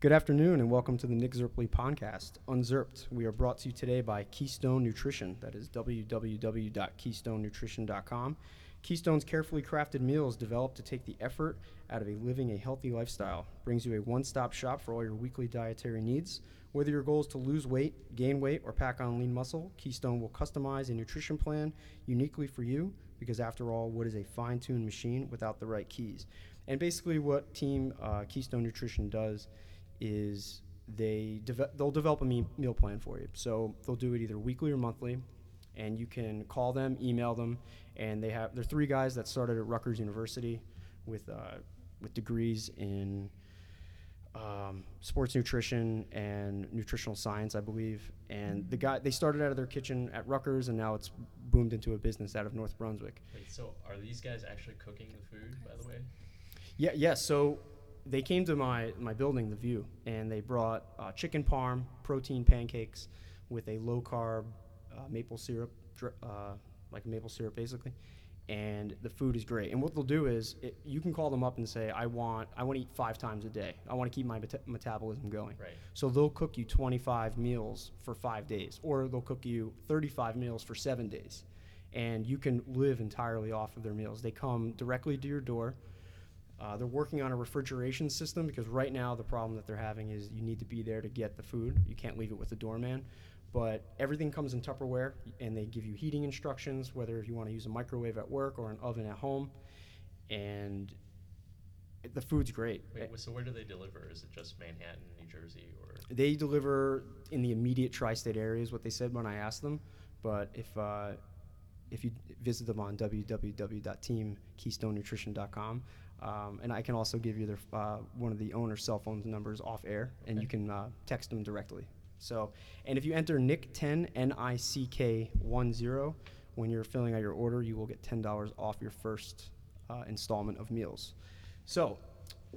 Good afternoon and welcome to the Nick Zerpley podcast, Unzerped. We are brought to you today by Keystone Nutrition. That is www.keystonenutrition.com. Keystone's carefully crafted meals developed to take the effort out of a living a healthy lifestyle. Brings you a one-stop shop for all your weekly dietary needs. Whether your goal is to lose weight, gain weight, or pack on lean muscle, Keystone will customize a nutrition plan uniquely for you because after all, what is a fine-tuned machine without the right keys? And basically what Team uh, Keystone Nutrition does is they deve- they'll develop a me- meal plan for you. So they'll do it either weekly or monthly, and you can call them, email them, and they have they're three guys that started at Rutgers University with uh, with degrees in um, sports nutrition and nutritional science, I believe. And the guy they started out of their kitchen at Rutgers, and now it's boomed into a business out of North Brunswick. Wait, so are these guys actually cooking the food, by the way? Yeah, yeah. So they came to my my building, the View, and they brought uh, chicken parm, protein pancakes with a low carb uh, maple syrup, uh, like maple syrup basically. And the food is great. And what they'll do is, it, you can call them up and say, "I want, I want to eat five times a day. I want to keep my meta- metabolism going." Right. So they'll cook you 25 meals for five days, or they'll cook you 35 meals for seven days, and you can live entirely off of their meals. They come directly to your door. Uh, they're working on a refrigeration system because right now the problem that they're having is you need to be there to get the food. You can't leave it with the doorman. But everything comes in Tupperware, and they give you heating instructions, whether you want to use a microwave at work or an oven at home. And the food's great. Wait, so where do they deliver? Is it just Manhattan, New Jersey, or They deliver in the immediate tri-state area is what they said when I asked them. But if uh, if you visit them on www.teamkeystonenutrition.com, um, and I can also give you their uh, one of the owner's cell phone numbers off air, and you can uh, text them directly. So, and if you enter Nick ten N I C K one zero when you're filling out your order, you will get ten dollars off your first uh, installment of meals. So,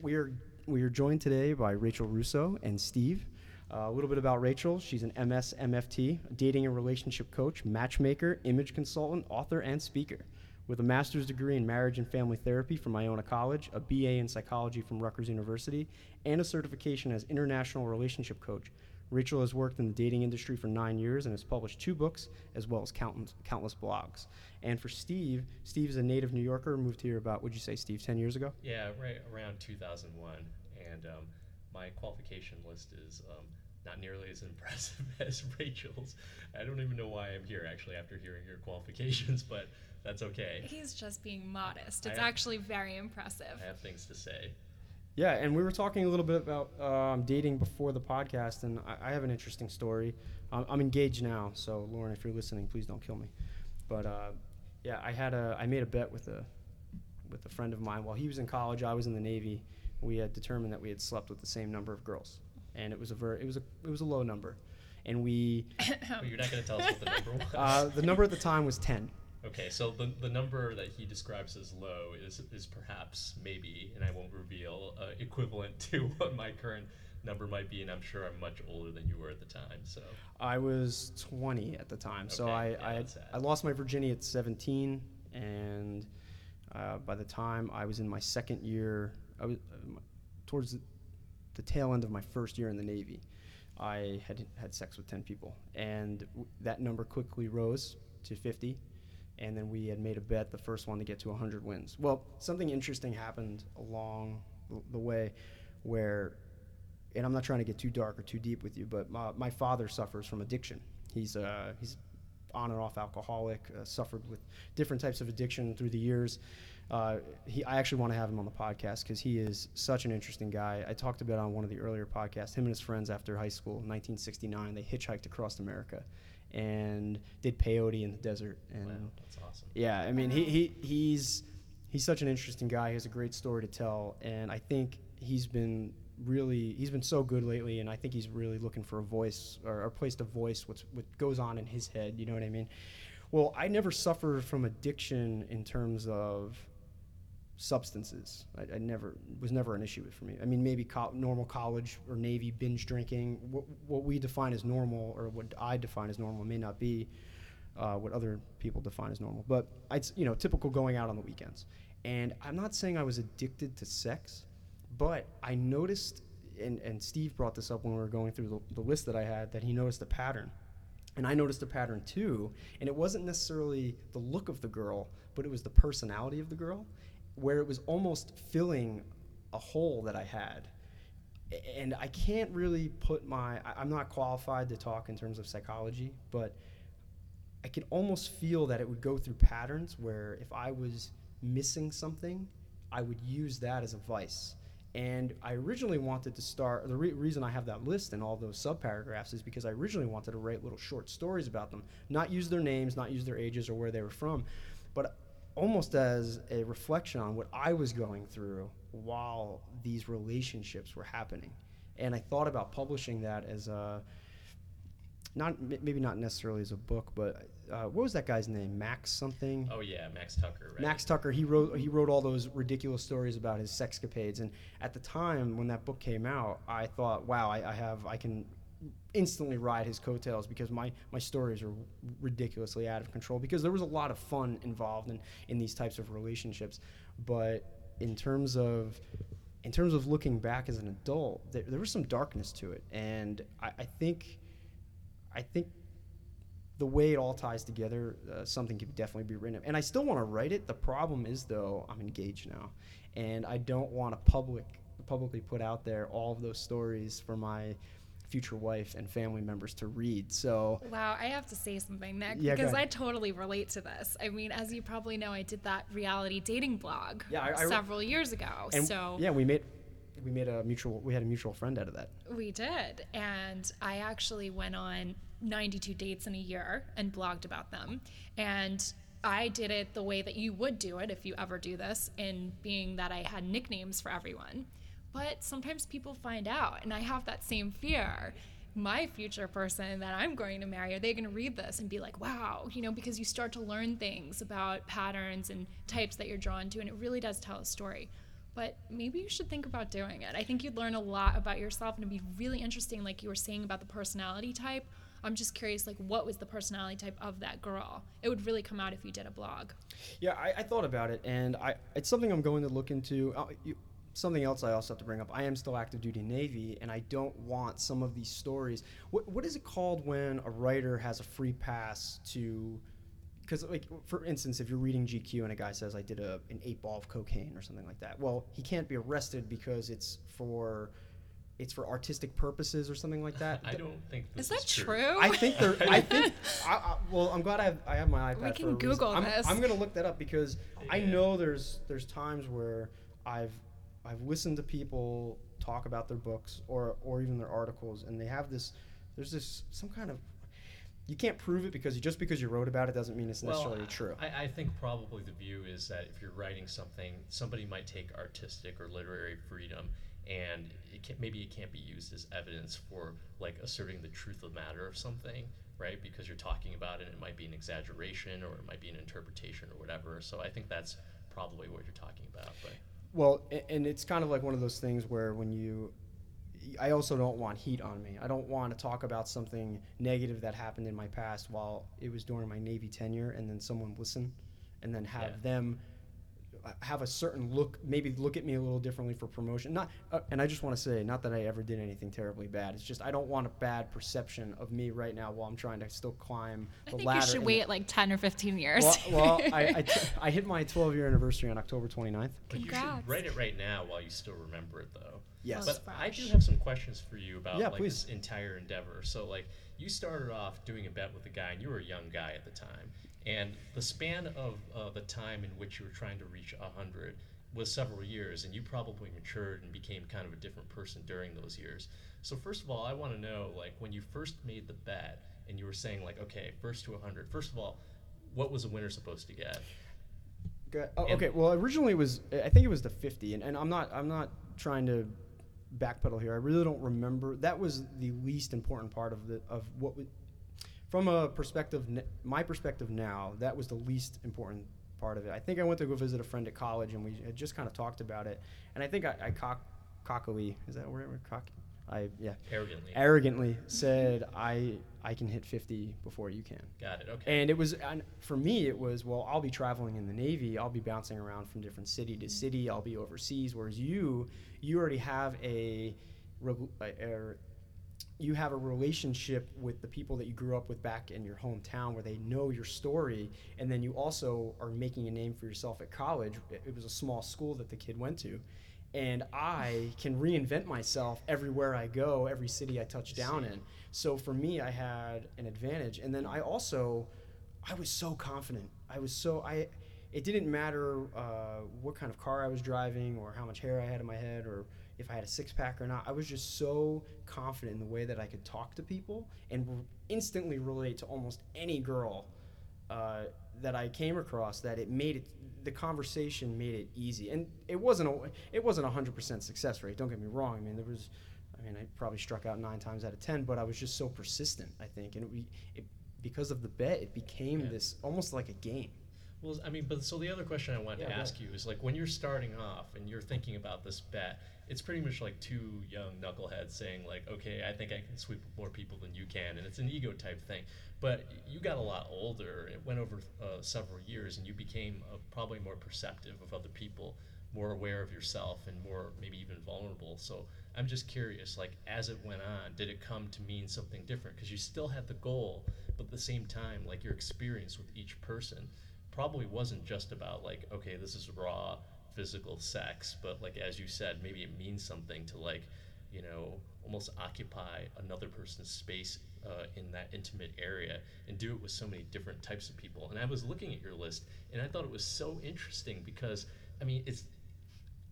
we're we are joined today by Rachel Russo and Steve. Uh, a little bit about Rachel. She's an MS MFT, dating and relationship coach, matchmaker, image consultant, author, and speaker. With a master's degree in marriage and family therapy from Iona College, a BA in psychology from Rutgers University, and a certification as international relationship coach, Rachel has worked in the dating industry for nine years and has published two books as well as countless, countless blogs. And for Steve, Steve is a native New Yorker, moved here about, would you say, Steve, 10 years ago? yeah, right around 2001. And um, my qualification list is um, not nearly as impressive as Rachel's. I don't even know why I'm here actually after hearing your qualifications, but that's okay. He's just being modest. It's am- actually very impressive. I have things to say. Yeah, and we were talking a little bit about um, dating before the podcast, and I, I have an interesting story. I'm, I'm engaged now, so Lauren, if you're listening, please don't kill me. But uh, yeah, I had a I made a bet with a with a friend of mine while he was in college. I was in the Navy. We had determined that we had slept with the same number of girls, and it was a very it was a it was a low number, and we But you're not going to tell us what the number was. uh, the number at the time was ten. Okay, so the, the number that he describes as low is, is perhaps, maybe, and I won't reveal, uh, equivalent to what my current number might be, and I'm sure I'm much older than you were at the time. So, I was 20 at the time, so I yeah, I, had. I lost my virginity at 17, and uh, by the time I was in my second year, I was uh, m- towards the, tail end of my first year in the Navy. I had had sex with 10 people, and w- that number quickly rose to 50. And then we had made a bet, the first one to get to 100 wins. Well, something interesting happened along the- the way where and I'm not trying to get too dark or too deep with you, but my, my father suffers from addiction. He's uh, he's on and off alcoholic, uh, suffered with different types of addiction through the years. Uh, he, I actually want to have him on the podcast because he is such an interesting guy. I talked about on one of the earlier podcasts. Him and his friends after high school, 1969, they hitchhiked across America and did peyote in the desert. And wow, that's awesome. yeah, I mean, he, he he's he's such an interesting guy. He has a great story to tell, and I think he's been really he's been so good lately, and I think he's really looking for a voice or a place to voice what's what goes on in his head. You know what I mean? Well, I never suffered from addiction in terms of substances. I, I never was never an issue for me. I mean, maybe co- normal college or Navy binge drinking. What, what we define as normal, or what I define as normal, may not be uh, what other people define as normal. But it's you know typical going out on the weekends. And I'm not saying I was addicted to sex, but I noticed, and, and Steve brought this up when we were going through the, the list that I had that he noticed a pattern. And I noticed a pattern too. And it wasn't necessarily the look of the girl, but it was the personality of the girl, where it was almost filling a hole that I had. And I can't really put my, I'm not qualified to talk in terms of psychology, but I could almost feel that it would go through patterns where if I was missing something, I would use that as a vice. And I originally wanted to start, the re- reason I have that list and all those subparagraphs is because I originally wanted to write little short stories about them, not use their names, not use their ages or where they were from, but almost as a reflection on what I was going through while these relationships were happening. And I thought about publishing that as a, not maybe not necessarily as a book, but uh, what was that guy's name? Max something. Oh yeah, Max Tucker. Right? Max Tucker. He wrote he wrote all those ridiculous stories about his sexcapades, and at the time when that book came out, I thought, wow, I, I have I can instantly ride his coattails because my my stories are ridiculously out of control because there was a lot of fun involved in in these types of relationships, but in terms of in terms of looking back as an adult, there, there was some darkness to it, and I, I think I think the way it all ties together, uh, something could definitely be written. And I still want to write it. The problem is, though, I'm engaged now, and I don't want to public publicly put out there all of those stories for my future wife and family members to read. So Wow, I have to say something, Nick, Yeah, because I totally relate to this. I mean, as you probably know, I did that reality dating blog Yeah, I- I- several years ago. so yeah, we made we made a mutual we had a mutual friend out of that. We did. And I actually went on 92 dates in a year and blogged about them. And I did it the way that you would do it if you ever do this, in being that I had nicknames for everyone. But sometimes people find out, and I have that same fear. My future person that I'm going to marry, are they going to read this and be like, wow, you know, because you start to learn things about patterns and types that you're drawn to, and it really does tell a story but maybe you should think about doing it. I think you'd learn a lot about yourself and it'd be really interesting, like you were saying about the personality type. I'm just curious, like, what was the personality type of that girl? It would really come out if you did a blog. Yeah, I, I thought about it, and I it's something I'm going to look into. Uh, you, something else I also have to bring up. I am still active duty Navy, and I don't want some of these stories. What what is it called when a writer has a free pass to? Because like for instance, if you're reading GQ and a guy says I did a an eight ball of cocaine or something like that, well, he can't be arrested because it's for it's for artistic purposes or something like that. I don't think this Is that true. true? I think there. I think. I, I, well, I'm glad I have, I have my iPad. We for can a reason. Google I'm, this. I'm gonna look that up because I know there's there's times where I've I've listened to people talk about their books or or even their articles, and they have this. There's this some kind of. You can't prove it because just because you wrote about it doesn't mean it's necessarily true. I, I think probably the view is that if you're writing something, somebody might take artistic or literary freedom, and it can, maybe it can't be used as evidence for like asserting the truth of matter of something, right? Because you're talking about it, and it might be an exaggeration or it might be an interpretation or whatever. So I think that's probably what you're talking about. But Well, and it's kind of like one of those things where when you, I also don't want heat on me. I don't want to talk about something negative that happened in my past while it was during my Navy tenure, and then someone listen, and then have Yeah. them have a certain look, maybe look at me a little differently for promotion. Not, uh, and I just want to say, not that I ever did anything terribly bad. It's just I don't want a bad perception of me right now while I'm trying to still climb the I the think ladder. you should wait the- like 10 or 15 years. well, well I, I, t- I hit my 12 year anniversary on October 29th. but you should write it right now while you still remember it, though. Yes. But I do have some questions for you about Yeah, like please. this entire endeavor. So like you started off doing a bet with a guy, and you were a young guy at the time, and the span of uh, the time in which you were trying to reach a hundred was several years, and you probably matured and became kind of a different person during those years. So first of all, I want to know like when you first made the bet, and you were saying like, okay, first to a hundred. First of all, what was a winner supposed to get? Oh, okay. Well, originally it was I think it was the 50, and, and I'm not I'm not trying to backpedal here. I really don't remember. That was the least important part of the of what we, from a perspective my perspective now. That was the least important part of it. I think I went to go visit a friend at college, and we had just kind of talked about it. And I think I, I cock cockily is that where cock I yeah Arrogantly. arrogantly said I I can hit 50 before you can. Got it. Okay. And it was, and for me, it was, well, I'll be traveling in the Navy. I'll be bouncing around from different city to city. I'll be overseas. Whereas you, you already have a, uh, er, you have a relationship with the people that you grew up with back in your hometown where they know your story and then you also are making a name for yourself at college. It was a small school that the kid went to. And i can reinvent myself everywhere i go every city i touch down in. So for me i had an advantage. And then i also i was so confident. I was so i it didn't matter uh, what kind of car i was driving or how much hair i had in my head or if I had a six pack or not. I was just so confident in the way that I could talk to people and instantly relate to almost any girl uh, that I came across. That it made it the conversation made it easy, and it wasn't a it wasn't a hundred percent success rate. Don't get me wrong. I mean, there was. I mean, I probably struck out nine times out of ten, but I was just so persistent. I think, and it, we- it because of the bet, it became Yeah. this almost like a game. Well, I mean, but so the other question I wanted Yeah, to ask you is like when you're starting off and you're thinking about this bet, it's pretty much like two young knuckleheads saying like, okay, I think I can sweep more people than you can, and it's an ego type thing. But you got a lot older. It went over uh, several years, and you became uh, probably more perceptive of other people, more aware of yourself, and more maybe even vulnerable. So I'm just curious, like as it went on, did it come to mean something different? Because you still had the goal, but at the same time, like your experience with each person probably wasn't just about like okay this is raw physical sex but like as you said maybe it means something to like you know almost occupy another person's space uh, in that intimate area and do it with so many different types of people. And i was looking at your list and i thought it was so interesting because i mean it's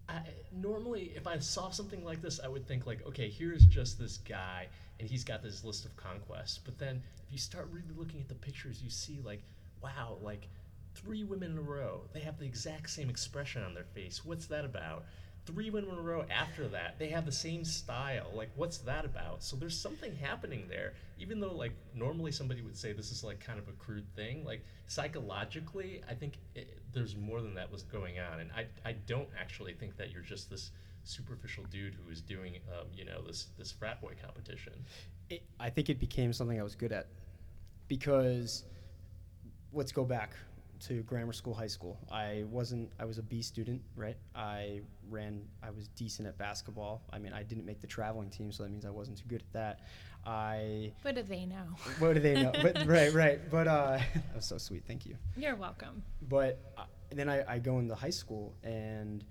I, normally if i saw something like this i would think like okay here's just this guy and he's got this list of conquests. But then if you start really looking at the pictures you see like wow like three women in a row. They have the exact same expression on their face. What's that about? Three women in a row after that they have the same style. Like what's that about? So there's something happening there. Even though like normally somebody would say this is like kind of a crude thing like psychologically i think it, there's more than that was going on. And i, I don't actually think that you're just this superficial dude who is doing um, you know this this frat boy competition. It, I think it became something I was good at because let's go back to grammar school, high school. I wasn't. I was a B student, right? I ran. I was decent at basketball. I mean, I didn't make the traveling team, so that means I wasn't too good at that. I. What do they know? What do they know? but right, right. But uh, that was so sweet. Thank you. You're welcome. But uh, then I, I go into high school and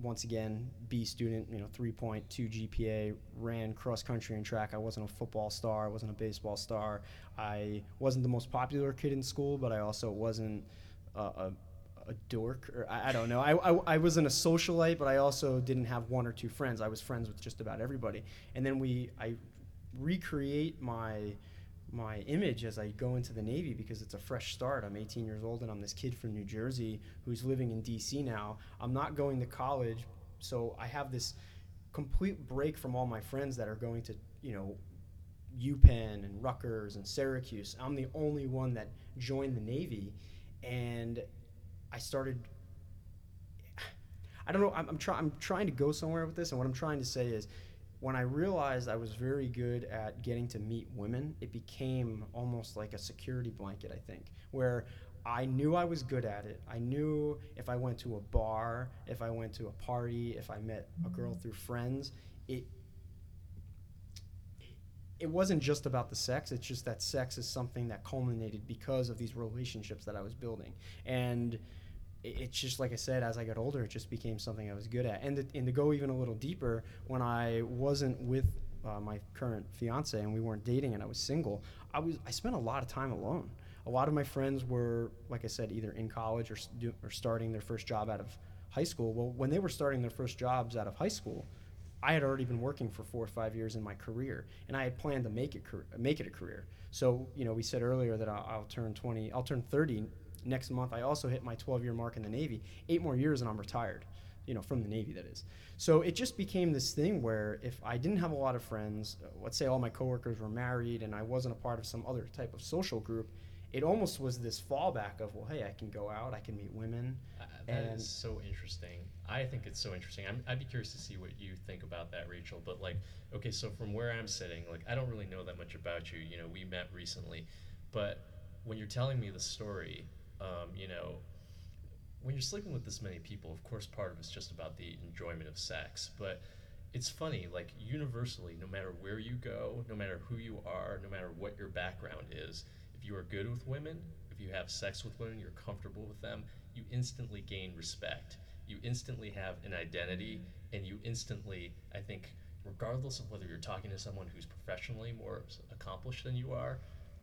once again, B student, you know, 3.2 GPA, ran cross country and track. I wasn't a football star, I wasn't a baseball star. I wasn't the most popular kid in school, but I also wasn't a, a, a dork, or I, I don't know. I, I, I wasn't a socialite, but I also didn't have one or two friends. I was friends with just about everybody. And then we, I recreate my my image as I go into the Navy because it's a fresh start. I'm 18 years old and I'm this kid from New Jersey who's living in DC now. I'm not going to college, so I have this complete break from all my friends that are going to, you know, UPenn and Rutgers and Syracuse. I'm the only one that joined the Navy, and I started. I don't know. I'm, I'm, try, I'm trying to go somewhere with this, and what I'm trying to say is, when I realized I was very good at getting to meet women, it became almost like a security blanket, I think, where I knew I was good at it. I knew if I went to a bar, if I went to a party, if I met a girl through friends, it it wasn't just about the sex. It's just that sex is something that culminated because of these relationships that I was building. And it's just like I said, as I got older, it just became something I was good at. And to, and to go even a little deeper, when I wasn't with uh, my current fiance and we weren't dating and I was single, I was I spent a lot of time alone. A lot of my friends were, like I said, either in college or, or starting their first job out of high school. Well, when they were starting their first jobs out of high school, I had already been working for four or five years in my career, and I had planned to make it car- make it a career. So you know, we said earlier that I'll, I'll turn 20, I'll turn 30 next month. I also hit my 12 year mark in the Navy. Eight more years, and I'm retired. You know, from the Navy, that is. So it just became this thing where if I didn't have a lot of friends, uh, let's say all my coworkers were married, and I wasn't a part of some other type of social group, it almost was this fallback of, well, hey, I can go out, I can meet women. Uh, that is And- so interesting. I think it's so interesting. I'm, I'd be curious to see what you think about that, Rachel. But like, okay, so from where I'm sitting, like, I don't really know that much about you. You know, we met recently, but when you're telling me the story, um, you know, when you're sleeping with this many people, of course, part of it's just about the enjoyment of sex. But it's funny, like universally, no matter where you go, no matter who you are, no matter what your background is, if you are good with women, if you have sex with women, you're comfortable with them, you instantly gain respect. You instantly have an identity, and you instantly, I think, regardless of whether you're talking to someone who's professionally more accomplished than you are,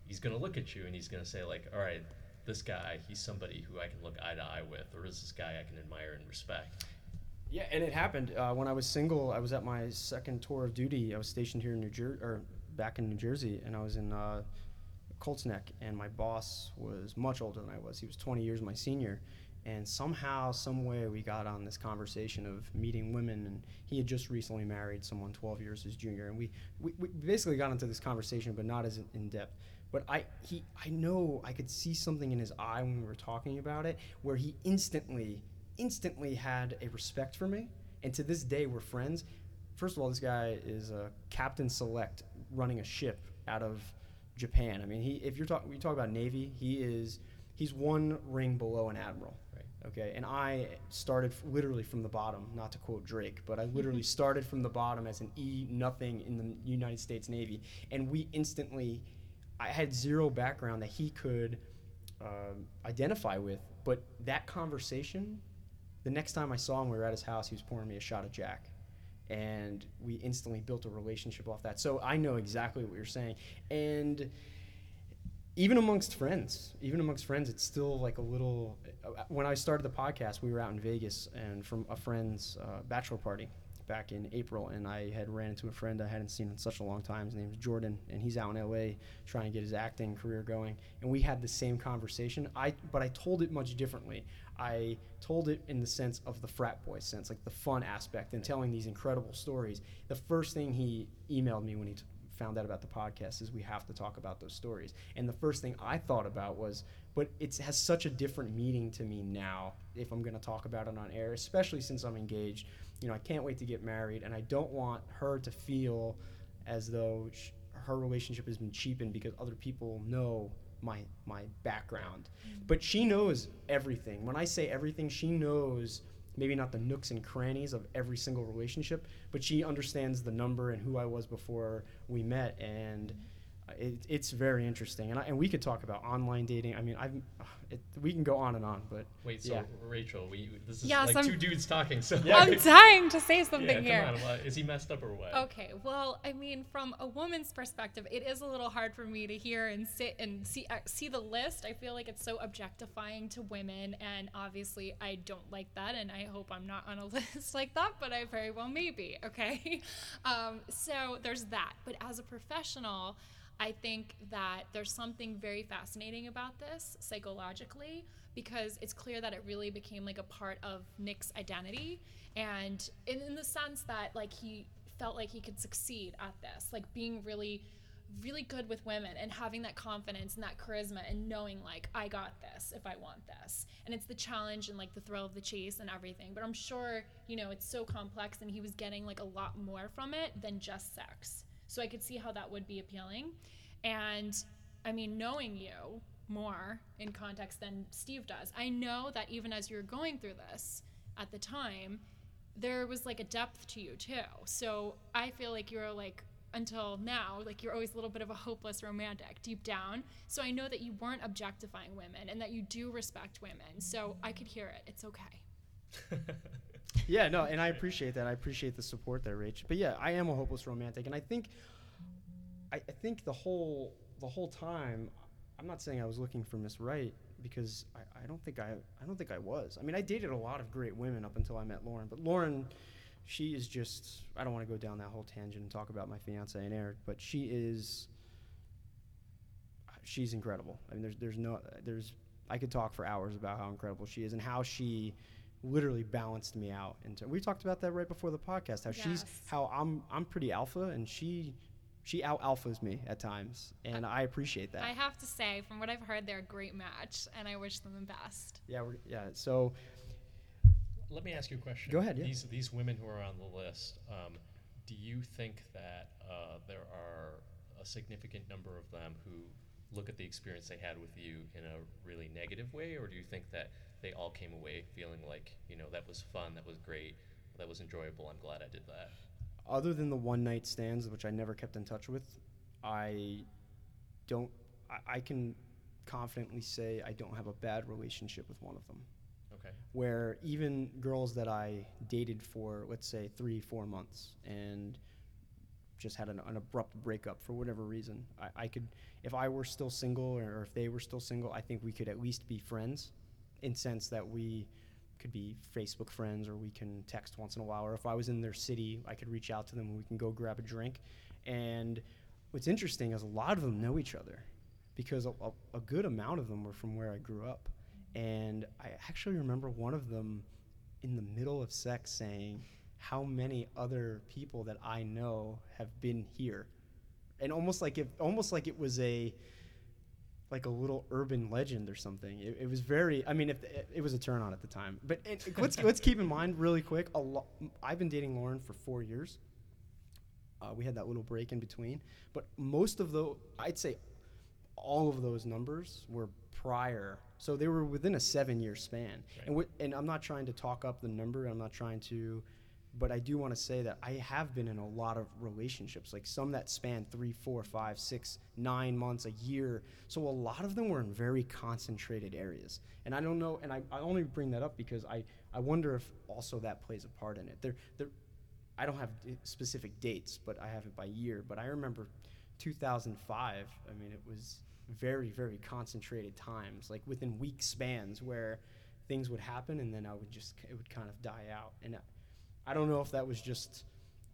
he's going to look at you and he's going to say, like, all right, this guy, he's somebody who I can look eye to eye with, or is this guy I can admire and respect. Yeah, and it happened uh, when I was single. I was at my second tour of duty. I was stationed here in New Jersey, or back in New Jersey, and I was in uh, Colts Neck. And my boss was much older than I was. He was 20 years my senior. And somehow, some way, we got on this conversation of meeting women. And he had just recently married someone 12 years his junior. And we, we, we basically got into this conversation, but not as in- in depth. But I, he, I know I could see something in his eye when we were talking about it, where he instantly, instantly had a respect for me. And to this day, we're friends. First of all, this guy is a captain select running a ship out of Japan. I mean, he, if you're talking, we talk about Navy, he is, he's one ring below an admiral. Right. Okay, and I started f- literally from the bottom, not to quote Drake, but I literally started from the bottom as an E nothing in the United States Navy, and we instantly, I had zero background that he could um, identify with, but that conversation, the next time I saw him, we were at his house. He was pouring me a shot of Jack, and we instantly built a relationship off that. So I know exactly what you're saying, and even amongst friends, even amongst friends, it's still like a little. uh, When I started the podcast, we were out in Vegas and from a friend's uh, bachelor party back in April, and I had ran into a friend I hadn't seen in such a long time. His name name's Jordan, and he's out in LA trying to get his acting career going. And we had the same conversation. I but I told it much differently. I told it in the sense of the frat boy sense, like the fun aspect, and telling these incredible stories. The first thing he emailed me when he t- found out about the podcast is we have to talk about those stories. And the first thing I thought about was, but it has such a different meaning to me now if I'm going to talk about it on air, especially since I'm engaged. You know, I can't wait to get married, and I don't want her to feel as though sh- her relationship has been cheapened because other people know my my background. Mm. But she knows everything. When I say everything, she knows maybe not the nooks and crannies of every single relationship, but she understands the number and who I was before we met, and it, it's very interesting. And I, and we could talk about online dating. I mean, I've it, we can go on and on, but Wait, so Yeah. Rachel, we this is Yeah, like some- two dudes talking. So Yeah. I'm dying to say something yeah, here. on. what- Is he messed up or what? Okay, well, I mean, from a woman's perspective, it is a little hard for me to hear and sit and see uh, see the list. I feel like it's so objectifying to women, and obviously, I don't like that, and I hope I'm not on a list like that, but I very well may be. Okay, um, so there's that. But as a professional, I think that there's something very fascinating about this psychologically because it's clear that it really became like a part of Nick's identity and in, in the sense that like he felt like he could succeed at this like being really really good with women and having that confidence and that charisma and knowing like I got this if I want this. And it's the challenge and like the thrill of the chase and everything. But I'm sure, you know, it's so complex and he was getting like a lot more from it than just sex. So I could see how that would be appealing. And I mean, knowing you more in context than Steve does, I know that even as you're going through this at the time, there was like a depth to you too. So I feel like you're like until now, like you're always a little bit of a hopeless romantic deep down. So I know that you weren't objectifying women and that you do respect women. So I could hear it. It's okay. yeah, no, and I appreciate that. I appreciate the support there, Rach. But yeah, I am a hopeless romantic, and I think, I, I think the whole the whole time, I'm not saying I was looking for Miss Right because I, I don't think I I don't think I was. I mean, I dated a lot of great women up until I met Lauren, but Lauren, she is just I don't want to go down that whole tangent and talk about my fiance and air, but she is. She's incredible. I mean, there's there's no there's I could talk for hours about how incredible she is and how she literally balanced me out. And we talked about that right before the podcast. How she's how I'm I'm pretty alpha and she she out alphas me at times, and I appreciate that. I have to say, from what I've heard, they're a great match, and I wish them the best. yeah, we're, yeah. So Let me ask you a question. Go ahead, yeah. These these women who are on the list, um, do you think that uh, there are a significant number of them who look at the experience they had with you in a really negative way, or do you think that they all came away feeling like you know that was fun, that was great, that was enjoyable? I'm glad I did that. other than the one night stands, which I never kept in touch with, I don't. I, I can confidently say I don't have a bad relationship with one of them. Okay. Where even girls that I dated for, let's say, three, four months, and just had an, an abrupt breakup for whatever reason, I, I could, if I were still single or if they were still single, I think we could at least be friends, in sense that we could be Facebook friends or we can text once in a while. Or if I was in their city, I could reach out to them and we can go grab a drink. And what's interesting is a lot of them know each other because a, a, a good amount of them were from where I grew up. And I actually remember one of them in the middle of sex saying, How many other people that I know have been here? And almost like if almost like it was a like a little urban legend or something. It, it was very. I mean, if it, it was a turn on at the time. But it, let's let's keep in mind really quick. A lo- I've been dating Lauren for four years. Uh, we had that little break in between, but most of the, I'd say, all of those numbers were prior. So they were within a seven-year span. And Right. wh- and I'm not trying to talk up the number. I'm not trying to, but I do want to say that I have been in a lot of relationships, like some that span three, four, five, six, nine months, a year. So a lot of them were in very concentrated areas. And I don't know, and I, I only bring that up because I, I wonder if also that plays a part in it. There, there, I don't have eh, specific dates, but I have it by year. But I remember 2005. I mean, it was very, very concentrated times, like within week spans where things would happen and then I would just, it would kind of die out. And I, I don't know if that was just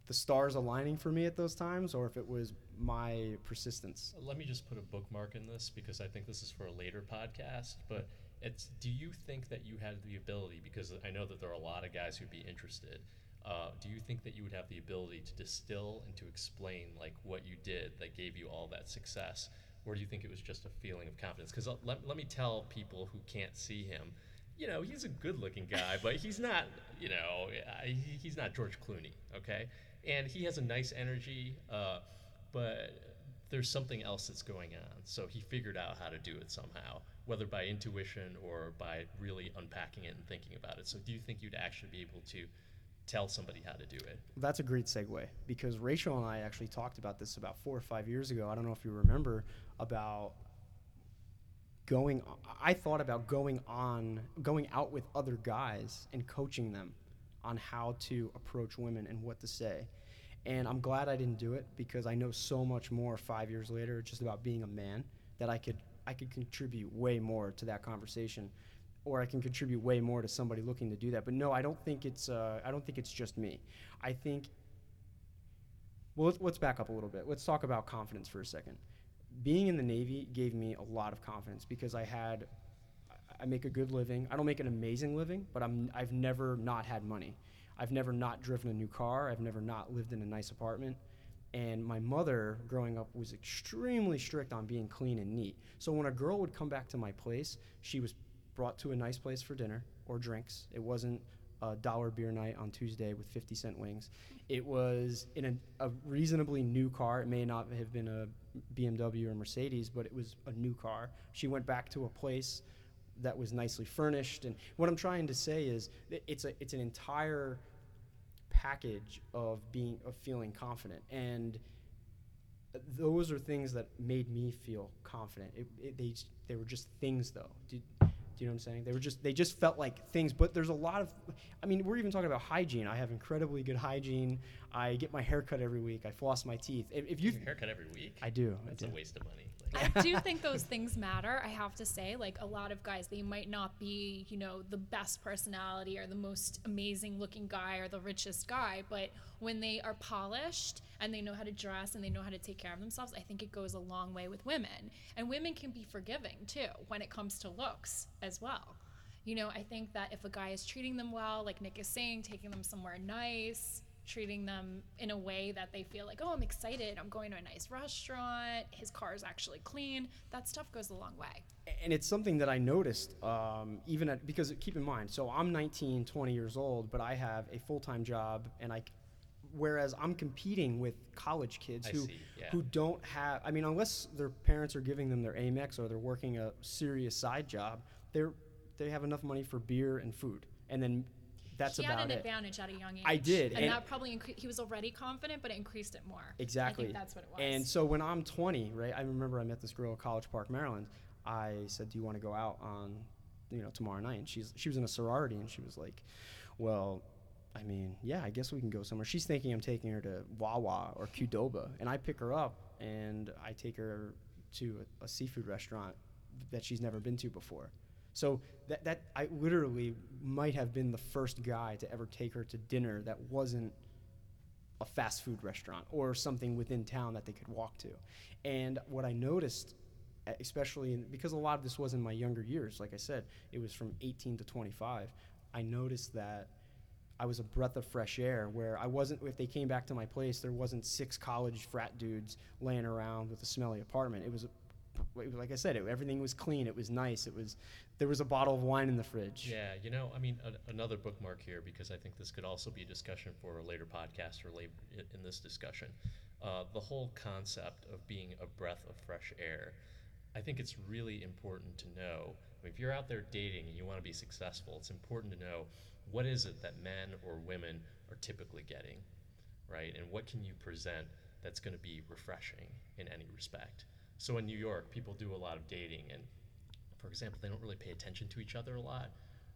the stars aligning for me at those times or if it was my persistence. Let me just put a bookmark in this because I think this is for a later podcast. But it's do you think that you had the ability? Because I know that there are a lot of guys who'd be interested. Uh, do you think that you would have the ability to distill and to explain like what you did that gave you all that success, or do you think it was just a feeling of confidence? Because let, let me tell people who can't see him, you know, he's a good-looking guy, but he's not, you know, he's not George Clooney, okay? And he has a nice energy, uh, but there's something else that's going on. So he figured out how to do it somehow, whether by intuition or by really unpacking it and thinking about it. So do you think you'd actually be able to tell somebody how to do it? That's a great segue because Rachel and I actually talked about this about four or five years ago. I don't know if you remember about going. I thought about going on, going out with other guys and coaching them on how to approach women and what to say. And I'm glad I didn't do it because I know so much more five years later, just about being a man, that I could I could contribute way more to that conversation, or I can contribute way more to somebody looking to do that. But no, I don't think it's uh, I don't think it's just me. I think. Well, let's, let's back up a little bit. Let's talk about confidence for a second. Being in the Navy gave me a lot of confidence because I had I- make a good living. I don't make an amazing living, but I'm I've never not had money. I've never not driven a new car. I've never not lived in a nice apartment. And my mother, growing up, was extremely strict on being clean and neat. So when a girl would come back to my place, she was brought to a nice place for dinner or drinks. It wasn't a dollar beer night on Tuesday with 50 cent wings. It was in a, a reasonably new car. It may not have been a BMW or Mercedes, but it was a new car. She went back to a place that was nicely furnished. And what I'm trying to say is it's a it's an entire package of being of feeling confident and those are things that made me feel confident. It, it, they they were just things though. Do, do you know what I'm saying? They were just they just felt like things. But there's a lot of, I mean, we're even talking about hygiene. I have incredibly good hygiene. I get my hair cut every week. I floss my teeth. If, if you, Your haircut every week? I do. I do. a waste of money. I do think those things matter. I have to say, like a lot of guys, they might not be, you know, the best personality or the most amazing looking guy or the richest guy, but when they are polished and they know how to dress and they know how to take care of themselves, I think it goes a long way with women. And women can be forgiving too when it comes to looks as well. You know, I think that if a guy is treating them well, like Nick is saying, taking them somewhere nice, treating them in a way that they feel like, oh, I'm excited, I'm going to a nice restaurant, his car is actually clean, that stuff goes a long way. and it's something that I noticed um, even at because keep in mind, so I'm 19, 20 years old, but I have a full time job, and I, whereas I'm competing with college kids I who see, yeah. who don't have, I mean, unless their parents are giving them their Amex or they're working a serious side job, they're they have enough money for beer and food, and then that's he about had an it. advantage at a young age. I did, and, and- that probably incre- he was already confident, but it increased it more. Exactly. That's what it was. And so when I'm 20, right, I remember I met this girl at College Park, Maryland. I said, "Do you want to go out on, you know, tomorrow night?" And she's she was in a sorority, and she was like, "Well, I mean, yeah, I guess we can go somewhere." She's thinking I'm taking her to Wawa or Qdoba, and I pick her up and I take her to a, a seafood restaurant that she's never been to before. So that that I literally might have been the first guy to ever take her to dinner that wasn't a fast food restaurant or something within town that they could walk to. And what I noticed, especially in, because a lot of this was in my younger years, like I said, it was from 18 to 25, I noticed that I was a breath of fresh air where I wasn't, if they came back to my place, there wasn't six college frat dudes laying around with a smelly apartment. It was like I said, it, everything was clean. It was nice. It was, there was a bottle of wine in the fridge. Yeah, you know, I mean, a, another bookmark here because I think this could also be a discussion for a later podcast or later in this discussion. Uh, the whole concept of being a breath of fresh air. I think it's really important to know. I mean, if you're out there dating and you want to be successful, it's important to know what is it that men or women are typically getting, right? And what can you present that's going to be refreshing in any respect? So in New York, people do a lot of dating, and for example, they don't really pay attention to each other a lot,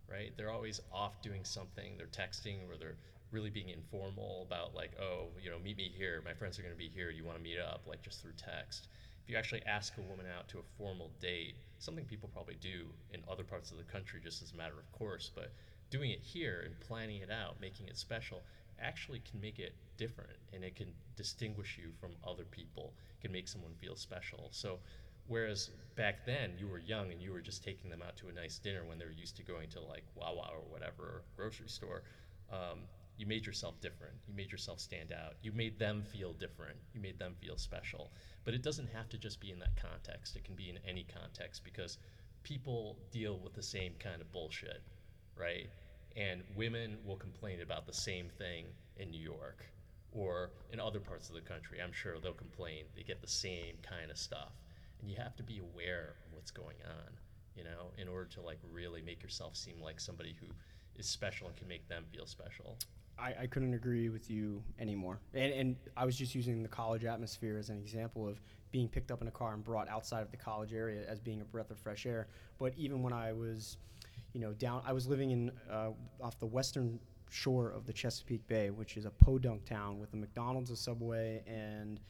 right? They're always off doing something. They're texting or they're really being informal about like, oh, you know, meet me here. My friends are going to be here. You want to meet up? Like just through text. If you actually ask a woman out to a formal date, something people probably do in other parts of the country just as a matter of course, but doing it here and planning it out, making it special, actually can make it different and it can distinguish you from other people. Can make someone feel special. So Whereas back then, you were young and you were just taking them out to a nice dinner when they were used to going to like Wawa or whatever, grocery store. Um, you made yourself different. You made yourself stand out. You made them feel different. You made them feel special. But it doesn't have to just be in that context. It can be in any context because people deal with the same kind of bullshit, right? And women will complain about the same thing in New York or in other parts of the country. I'm sure they'll complain. They get the same kind of stuff and you have to be aware of what's going on you know in order to like really make yourself seem like somebody who is special and can make them feel special I, I couldn't agree with you anymore. And, and I was just using the college atmosphere as an example of being picked up in a car and brought outside of the college area as being a breath of fresh air. But even when I was, you know, down, I was living in uh, off the western shore of the Chesapeake Bay, which is a podunk town with a McDonald's, a Subway, and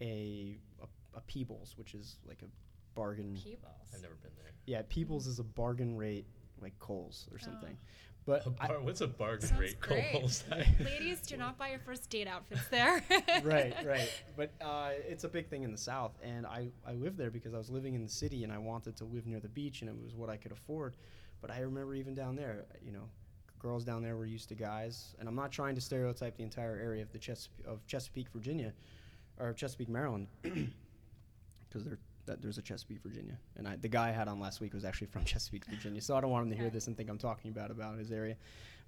a, a, a Peebles, which is like a bargain. Peebles. i've never been there Yeah, Peebles is a bargain rate like Kohl's or something. Oh. But a I, bar, what's a bargain rate great. Kohl's? Ladies, do not buy your first date outfits there. right, right. But uh, it's a big thing in the South, and I, I lived there because I was living in the city and I wanted to live near the beach, and it was what I could afford. But I remember even down there, you know, girls down there were used to guys, and I'm not trying to stereotype the entire area of the Chesapeake, of Chesapeake, Virginia, or Chesapeake, Maryland, because there's a Chesapeake, Virginia, and I, the guy I had on last week was actually from Chesapeake, Virginia. So I don't want him to hear this and think I'm talking about about his area.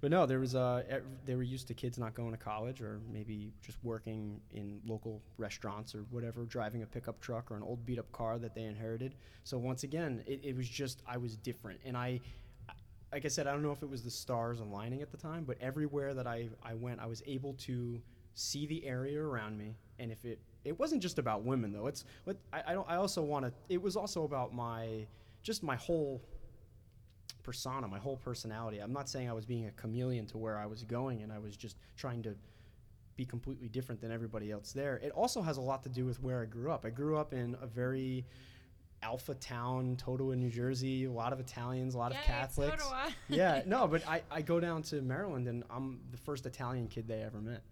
But no, there was uh, ev- they were used to kids not going to college or maybe just working in local restaurants or whatever, driving a pickup truck or an old beat up car that they inherited. So once again, it, it was just I was different, and I, like I said, I don't know if it was the stars aligning at the time, but everywhere that I I went, I was able to see the area around me, and if it it wasn't just about women though. It's what I, I don't. I also want to. It was also about my just my whole persona, my whole personality. I'm not saying I was being a chameleon to where I was going and I was just trying to be completely different than everybody else there. It also has a lot to do with where I grew up. I grew up in a very alpha town, Totowa, New Jersey, a lot of Italians, a lot Yay, of Catholics. Yeah, no, but I, I go down to Maryland and I'm the first Italian kid they ever met.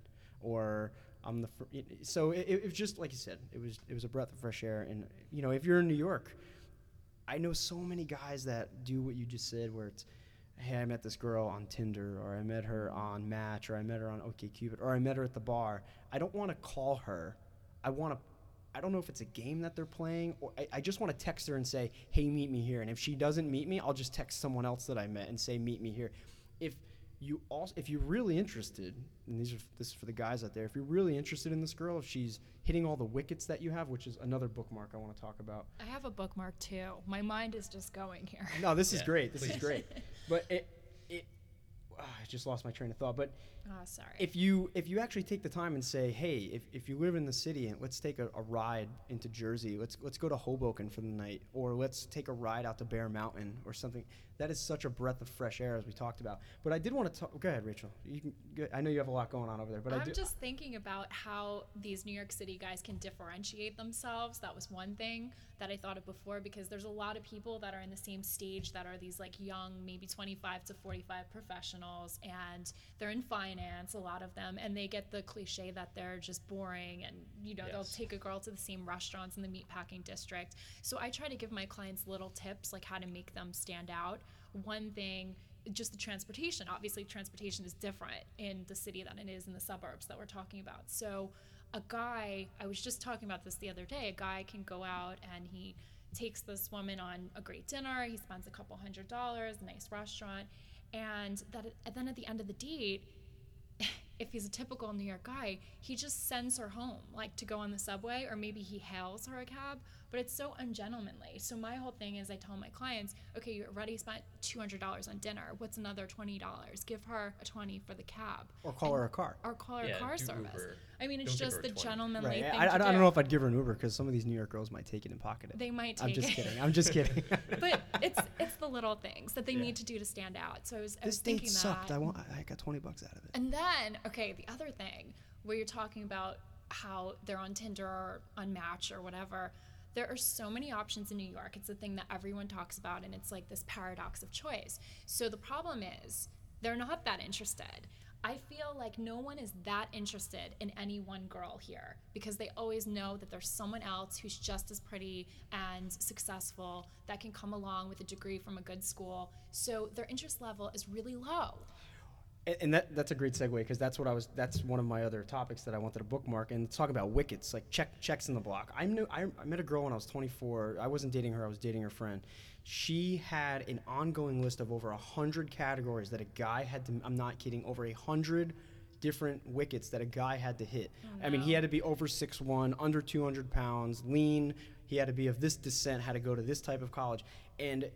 Or I'm the fir- so it, it was just like you said, it was it was a breath of fresh air. And you know, if you're in New York, I know so many guys that do what you just said, where it's, hey, I met this girl on Tinder, or I met her on Match, or I met her on OkCupid, or I met her at the bar. I don't want to call her. I want to. I don't know if it's a game that they're playing, or I, I just want to text her and say, hey, meet me here. And if she doesn't meet me, I'll just text someone else that I met and say, meet me here. If you also, if you're really interested, and these are this is for the guys out there, if you're really interested in this girl, if she's hitting all the wickets that you have, which is another bookmark I want to talk about. I have a bookmark too. My mind is just going here. No, this is great. This is great. But it, it, I just lost my train of thought. But Oh, sorry. if you if you actually take the time and say, hey, if, if you live in the city and let's take a, a ride into Jersey, let's let's go to Hoboken for the night, or let's take a ride out to Bear Mountain or something. That is such a breath of fresh air, as we talked about. But I did want to talk. Go ahead, Rachel. You can. Go, I know you have a lot going on over there, but I I'm do. just thinking about how these New York City guys can differentiate themselves. That was one thing that I thought of before because there's a lot of people that are in the same stage that are these like young, maybe 25 to 45 professionals, and they're in finance, a lot of them, and they get the cliche that they're just boring and, you know, they'll take a girl to the same restaurants in the meatpacking district. So I try to give my clients little tips like how to make them stand out. One thing just the transportation. Obviously, transportation is different in the city than it is in the suburbs that we're talking about. So, a guy, I was just talking about this the other day, a guy can go out and he takes this woman on a great dinner, he spends a couple hundred dollars, nice restaurant, and that and then at the end of the date, if he's a typical New York guy, he just sends her home, like to go on the subway, or maybe he hails her a cab. But it's so ungentlemanly. So my whole thing is, I tell my clients, okay, you already spent two hundred dollars on dinner. What's another twenty dollars? Give her a twenty for the cab, or call her a car. or call her Yeah, car service. Uber. I mean, it's Don't just the 20. gentlemanly Right. thing I, I, to I do. don't know if I'd give her an Uber because some of these New York girls might take it and pocket it. they might take I'm just it. kidding. I'm just kidding. but it's it's the little things that they Yeah. need to do to stand out. So I was I this was thinking date sucked. I want. I got 20 bucks out of it. And then, okay, the other thing where you're talking about how they're on Tinder or on Match or whatever, there are so many options in New York. It's the thing that everyone talks about, and it's like this paradox of choice. So the problem is, they're not that interested. I feel like no one is that interested in any one girl here because they always know that there's someone else who's just as pretty and successful that can come along with a degree from a good school. So their interest level is really low. And, and that that's a great segue because that's what I was. That's one of my other topics that I wanted to bookmark and talk about wickets, like check checks in the block. I knew I, I met a girl when I was 24. I wasn't dating her. I was dating her friend. She had an ongoing list of over a hundred categories that a guy had to. I'm not kidding. Over a hundred different wickets that a guy had to hit. Oh, I mean, he had to be over six one, under 200 pounds, lean. He had to be of this descent. Had to go to this type of college, and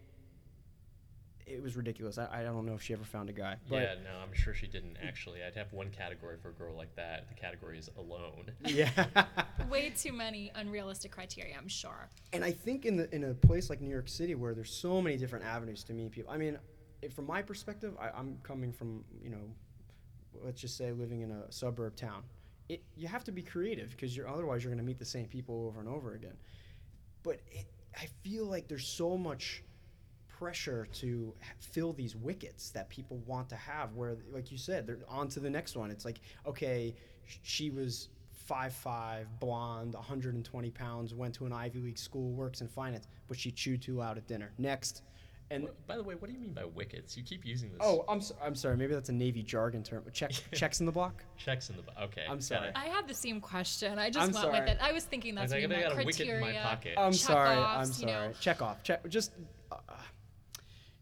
it was ridiculous. I, I don't know if she ever found a guy. But yeah, no, I'm sure she didn't actually. I'd have one category for a girl like that. The category is alone. Yeah. way too many unrealistic criteria i'm sure and I think in the in a place like New York City where there's so many different avenues to meet people. I mean, if, from my perspective, I, I'm coming from you know, let's just say living in a suburb town. It, you have to be creative because you're otherwise you're going to meet the same people over and over again. But it, I feel like there's so much pressure to fill these wickets that people want to have where like you said they're on to the next one it's like okay she was 5'5 blonde 120 pounds went to an ivy league school works in finance but she chewed too loud at dinner next and What- by the way, what do you mean by wickets? You keep using this. oh i'm, so, I'm sorry maybe that's a navy jargon term check checks in the block checks in the block. okay. I'm got sorry. i had the same question i just I'm went sorry. with it i was thinking that's I what was like, I meant got a wicket in my criteria pocket. i'm sorry i'm check-offs, you sorry know. check off check just uh,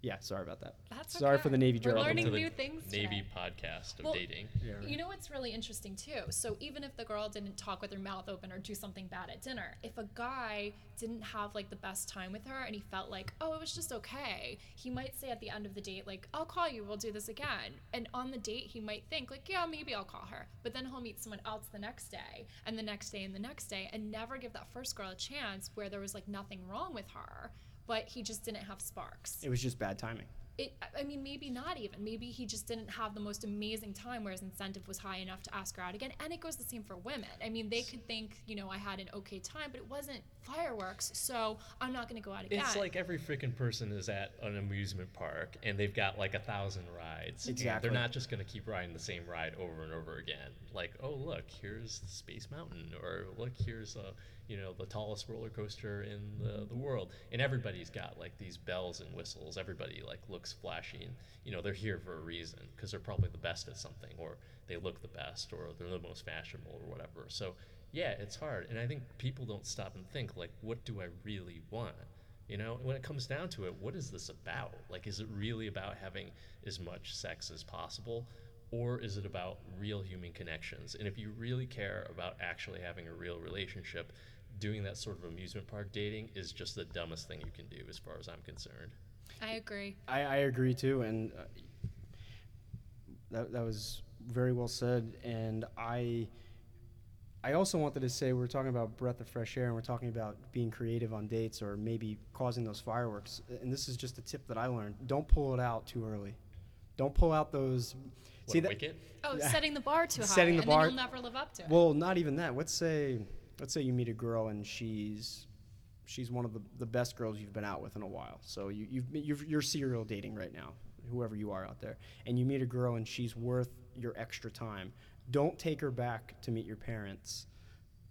yeah sorry about that That's sorry okay. for the navy We're jargon learning to the new things Navy today. podcast of Well, dating. Yeah, right. You know what's really interesting too? So even if the girl didn't talk with her mouth open or do something bad at dinner, if a guy didn't have like the best time with her and he felt like, oh, it was just okay, he might say at the end of the date, like, I'll call you, we'll do this again. And on the date, he might think, like, yeah, maybe I'll call her. But then he'll meet someone else the next day and the next day and the next day and never give that first girl a chance where there was like nothing wrong with her, but he just didn't have sparks it was just bad timing it i mean maybe not even maybe he just didn't have the most amazing time where his incentive was high enough to ask her out again and it goes the same for women i mean they could think you know i had an okay time but it wasn't fireworks so i'm not going to go out again It's like every freaking person is at an amusement park and they've got like a thousand rides. Exactly. They're not just going to keep riding the same ride over and over again. Like, oh look, here's Space Mountain, or look, here's uh, you know the tallest roller coaster in the, the world. And everybody's got like these bells and whistles. Everybody like looks flashy, and you know they're here for a reason because they're probably the best at something, or they look the best, or they're the most fashionable, or whatever. So yeah, it's hard, and I think people don't stop and think like, what do I really want? You know, when it comes down to it, what is this about? Like, is it really about having as much sex as possible? Or is it about real human connections? And if you really care about actually having a real relationship, doing that sort of amusement park dating is just the dumbest thing you can do, as far as I'm concerned. i agree I, I agree too, and uh, That that was very well said, and I. I also wanted to say we're talking about breath of fresh air, and we're talking about being creative on dates or maybe causing those fireworks. And this is just a tip that I learned: don't pull it out too early. Don't pull out those. What, see that? Wicket? Oh, Yeah. setting the bar too high, Setting the and bar- then you'll never live up to it. Well, not even that. Let's say, let's say you meet a girl and she's, she's one of the, the best girls you've been out with in a while. So you you've, you've you're serial dating right now, whoever you are out there, and you meet a girl and she's worth your extra time. Don't take her back to meet your parents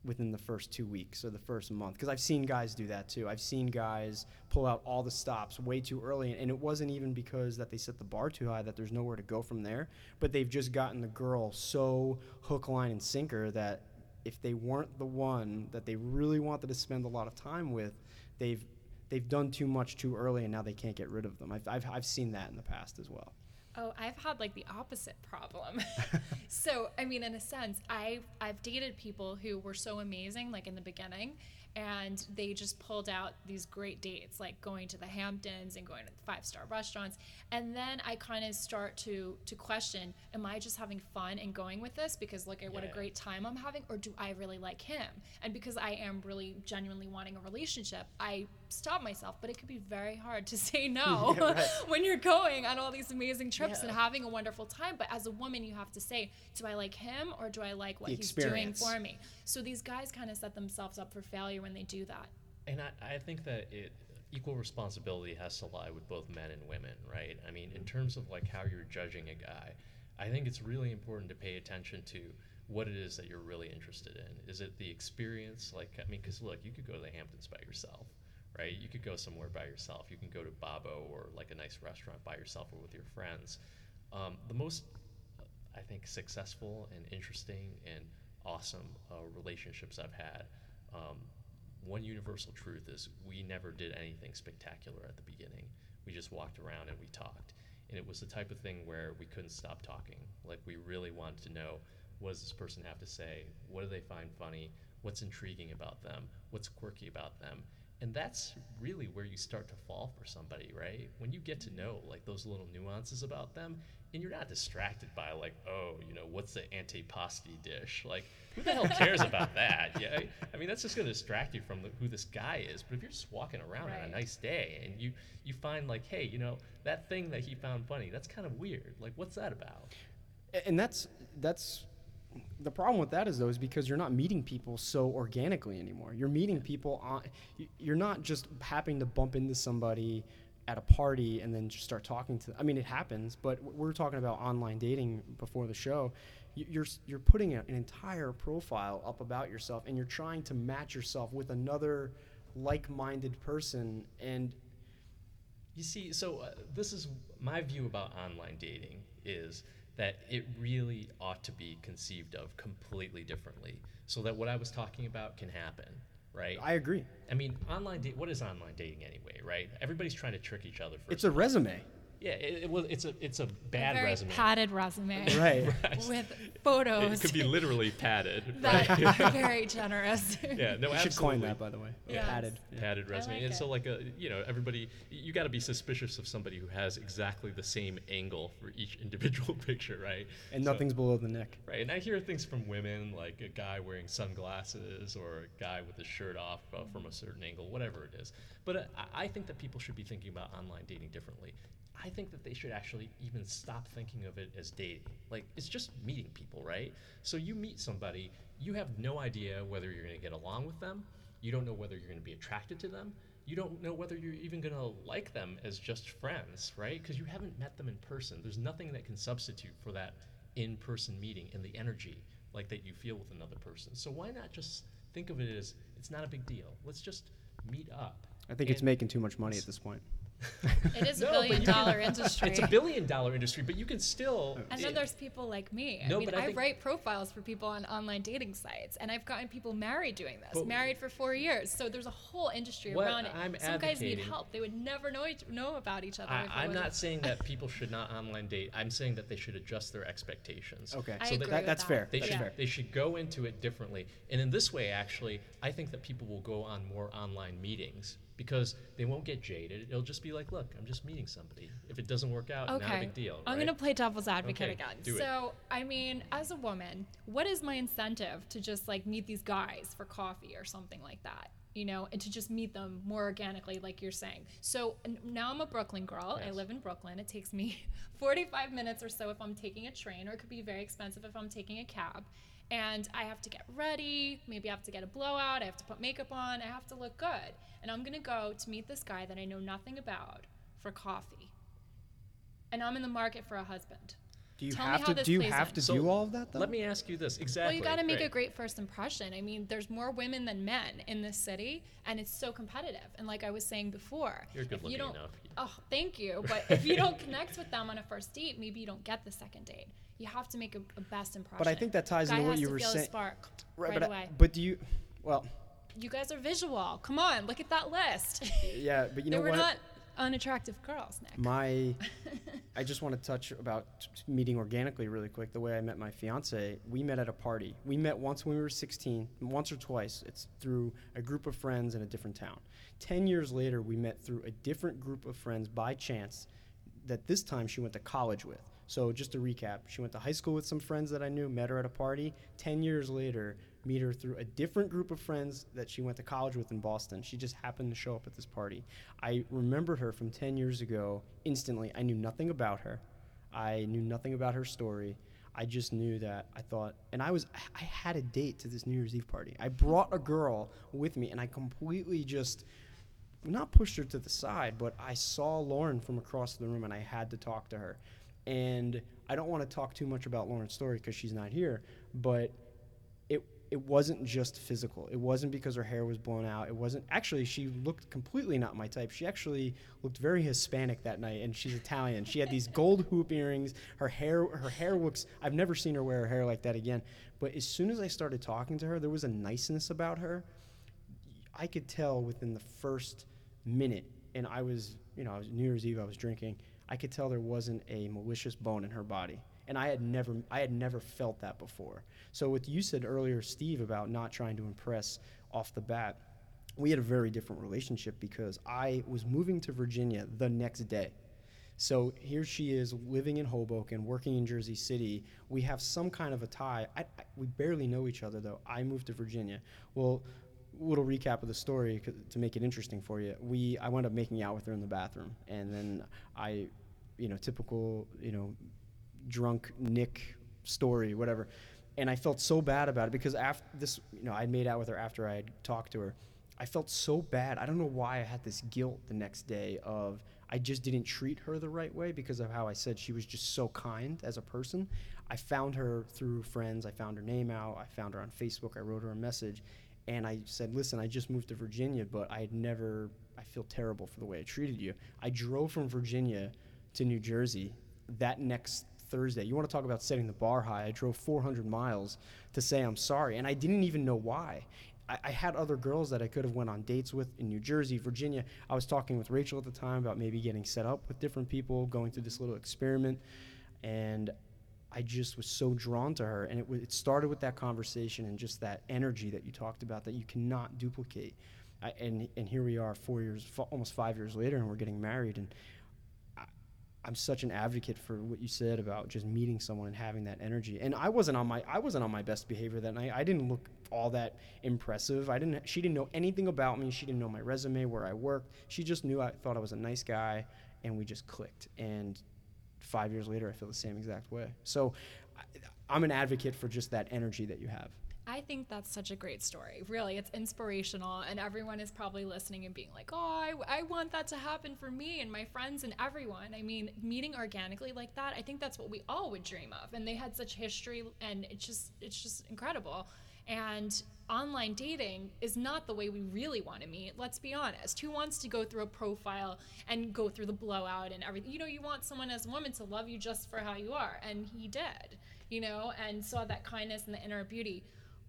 within the first two weeks or the first month because I've seen guys do that too. I've seen guys pull out all the stops way too early, and it wasn't even because that they set the bar too high that there's nowhere to go from there, but they've just gotten the girl so hook, line, and sinker that if they weren't the one that they really wanted to spend a lot of time with, they've they've done too much too early, and now they can't get rid of them. I've I've, I've seen that in the past as well. Oh, I've had like the opposite problem. so, I mean, in a sense, I've I've dated people who were so amazing, like in the beginning, and they just pulled out these great dates, like going to the Hamptons and going to five star restaurants. And then I kind of start to to question: Am I just having fun and going with this because look at what a Yeah. great time I'm having, or do I really like him? And because I am really genuinely wanting a relationship, I stop myself. But it could be very hard to say no Yeah, right. when you're going on all these amazing trips and having a wonderful time. But as a woman, you have to say, do I like him or do I like what he's doing for me? So these guys kind of set themselves up for failure when they do that. And I, I think that it equal responsibility has to lie with both men and women, right? I mean, in terms of like how you're judging a guy, I think it's really important to pay attention to what it is that you're really interested in. Is it the experience? Like, I mean, because look, you could go to the Hamptons by yourself, right? You could go somewhere by yourself. You can go to Babbo or like a nice restaurant by yourself or with your friends. Um, the most, I think, successful and interesting and awesome uh, relationships I've had. Um, one universal truth is we never did anything spectacular at the beginning. We just walked around and we talked. And it was the type of thing where we couldn't stop talking. Like we really wanted to know what does this person have to say? What do they find funny? What's intriguing about them? What's quirky about them? And that's really where you start to fall for somebody, right? When you get to know like those little nuances about them, and you're not distracted by like, oh, you know, what's the antipasti dish? Like, who the hell cares about that? Yeah, I, I mean, that's just going to distract you from the, who this guy is. But if you're just walking around on a nice day and you you find like, hey, you know, that thing that he found funny, that's kind of weird. Like, what's that about? And that's that's the problem with that is though is because you're not meeting people so organically anymore you're meeting people on you're not just happening to bump into somebody at a party and then just start talking to Them. i mean it happens but w- we're talking about online dating before the show you're you're putting an entire profile up about yourself and you're trying to match yourself with another like-minded person and You see, so uh, this is my view about online dating is that it really ought to be conceived of completely differently, so that what I was talking about can happen, right? i agree I mean, online date. What is online dating anyway, right? Everybody's trying to trick each other. First it's a resume yeah. It, it, well, it's a it's a a bad very resume. padded resume right Right. with photos. It could be literally padded, that right? very generous. yeah, no, you should coin that by the way Yes. padded yeah. padded resume. like and so like a you know everybody you got to be suspicious of somebody who has exactly the same angle for each individual picture, right? and So- nothing's below the neck right. And I hear things from women like a guy wearing sunglasses or a guy with his shirt off uh, from a certain angle, whatever it is. But uh, I- I think that people should be thinking about online dating differently. I think that they should actually even stop thinking of it as dating. Like it's just meeting people, right? So you meet somebody, you have no idea whether you're going to get along with them. You don't know whether you're going to be attracted to them. You don't know whether you're even going to like them as just friends, right? Because you haven't met them in person. There's nothing that can substitute for that in-person meeting and the energy like that you feel with another person. So why not just think of it as it's not a big deal. Let's just meet up. I think it's making too much money at this point. It is a No, but billion you can- dollar industry. It's a billion dollar industry, but you can still. And then there's people like me. I No, mean, but I I, think- write profiles for people on online dating sites, and I've gotten people married doing this, But- married for four years. So there's a whole industry What around it. I'm Some guys need advocating- help. They would never know each, know about each other. I, if it I'm wasn't- not saying that people should not online date. I'm saying that they should adjust their expectations. Okay, I So agree that- that, with that's that. fair. They that's should fair. they should go into it differently. And in this way, actually, I think that people will go on more online meetings because they won't get jaded. It'll just be like, look, I'm just meeting somebody. If it doesn't work out, not a big deal. I'm going to play devil's advocate Okay, again. do it. so, I mean, as a woman, what is my incentive to just like meet these guys for coffee or something like that? You know, and to just meet them more organically, like you're saying. So n- now I'm a Brooklyn girl. I live in Brooklyn. It takes me 45 minutes or so if I'm taking a train, or it could be very expensive if I'm taking a cab. And I have to get ready. Maybe I have to get a blowout. I have to put makeup on. I have to look good. And I'm going to go to meet this guy that I know nothing about for coffee. And I'm in the market for a husband. Do you Tell have to? Do you have in. to So, do all of that though? Let me ask you this exactly. Well, you got to make Great. a great first impression. I mean, there's more women than men in this city, and it's so competitive. And like I was saying before, You're good if you looking don't, enough. oh, thank you. But if you don't connect with them on a first date, maybe you don't get the second date. You have to make a, a best impression. But I think that ties into what you to were saying. Spark right, but I- away. but do you? Well, you guys are visual. Come on, look at that list. yeah, but you know were what? not unattractive girls, Nick. My, I just want to touch about meeting organically really quick. The way I met my fiance, we met at a party. We met once when we were 16, once or twice. It's through a group of friends in a different town. Ten years later, we met through a different group of friends by chance. That this time she went to college with. So just to recap, she went to high school with some friends that I knew, met her at a party. Ten years later, meet her through a different group of friends that she went to college with in Boston. She just happened to show up at this party. I remembered her from 10 years ago instantly. I knew nothing about her. I knew nothing about her story. I just knew that I thought, and I was, I had a date to this New Year's Eve party. I brought a girl with me, and I completely just, not pushed her to the side, but I saw Lauren from across the room, and I had to talk to her. And I don't want to talk too much about Lauren's story because she's not here, but it it wasn't just physical. It wasn't because her hair was blown out. It wasn't actually she looked completely not my type. She actually looked very Hispanic that night and she's Italian. She had these gold hoop earrings. Her hair her hair looks I've never seen her wear her hair like that again. But as soon as I started talking to her, there was a niceness about her. I could tell within the first minute and I was, you know, I was New Year's Eve I was drinking. I could tell there wasn't a malicious bone in her body and I had never I had never felt that before. So what you said earlier, Steve, about not trying to impress off the bat, we had a very different relationship because I was moving to Virginia the next day. So here she is living in Hoboken, working in Jersey City. We have some kind of a tie. I, I, we barely know each other though. I moved to Virginia. Well, little recap of the story to make it interesting for you. We I wound up making out with her in the bathroom, and then I, you know, typical, you know, drunk Nick story, whatever. And I felt so bad about it because after this, you know, I made out with her after I had talked to her. I felt so bad. I don't know why I had this guilt the next day of I just didn't treat her the right way because of how I said she was just so kind as a person. I found her through friends. I found her name out. I found her on Facebook. I wrote her a message and I said, "Listen, I just moved to Virginia, but I had never I feel terrible for the way I treated you. I drove from Virginia to New Jersey that next Thursday. You want to talk about setting the bar high? I drove 400 miles to say I'm sorry, and I didn't even know why. I, I had other girls that I could have went on dates with in New Jersey, Virginia. I was talking with Rachel at the time about maybe getting set up with different people, going through this little experiment, and I just was so drawn to her, and it, it started with that conversation and just that energy that you talked about that you cannot duplicate. I, and and here we are, four years, f- almost five years later, and we're getting married. And I'm such an advocate for what you said about just meeting someone and having that energy. And I wasn't on my I wasn't on my best behavior that night. I didn't look all that impressive. I didn't. She didn't know anything about me. She didn't know my resume, where I worked. She just knew I thought I was a nice guy, and we just clicked. And five years later, I feel the same exact way. So I, I'm an advocate for just that energy that you have. I think that's such a great story. Really, it's inspirational, and everyone is probably listening and being like, "Oh, I, I want that to happen for me and my friends and everyone." I mean, meeting organically like that, I think that's what we all would dream of. And they had such history, and it's just it's just incredible. And online dating is not the way we really want to meet. Let's be honest. Who wants to go through a profile and go through the blowout and everything? You know, you want someone as a woman to love you just for how you are, and he did. You know, and saw that kindness and the inner beauty.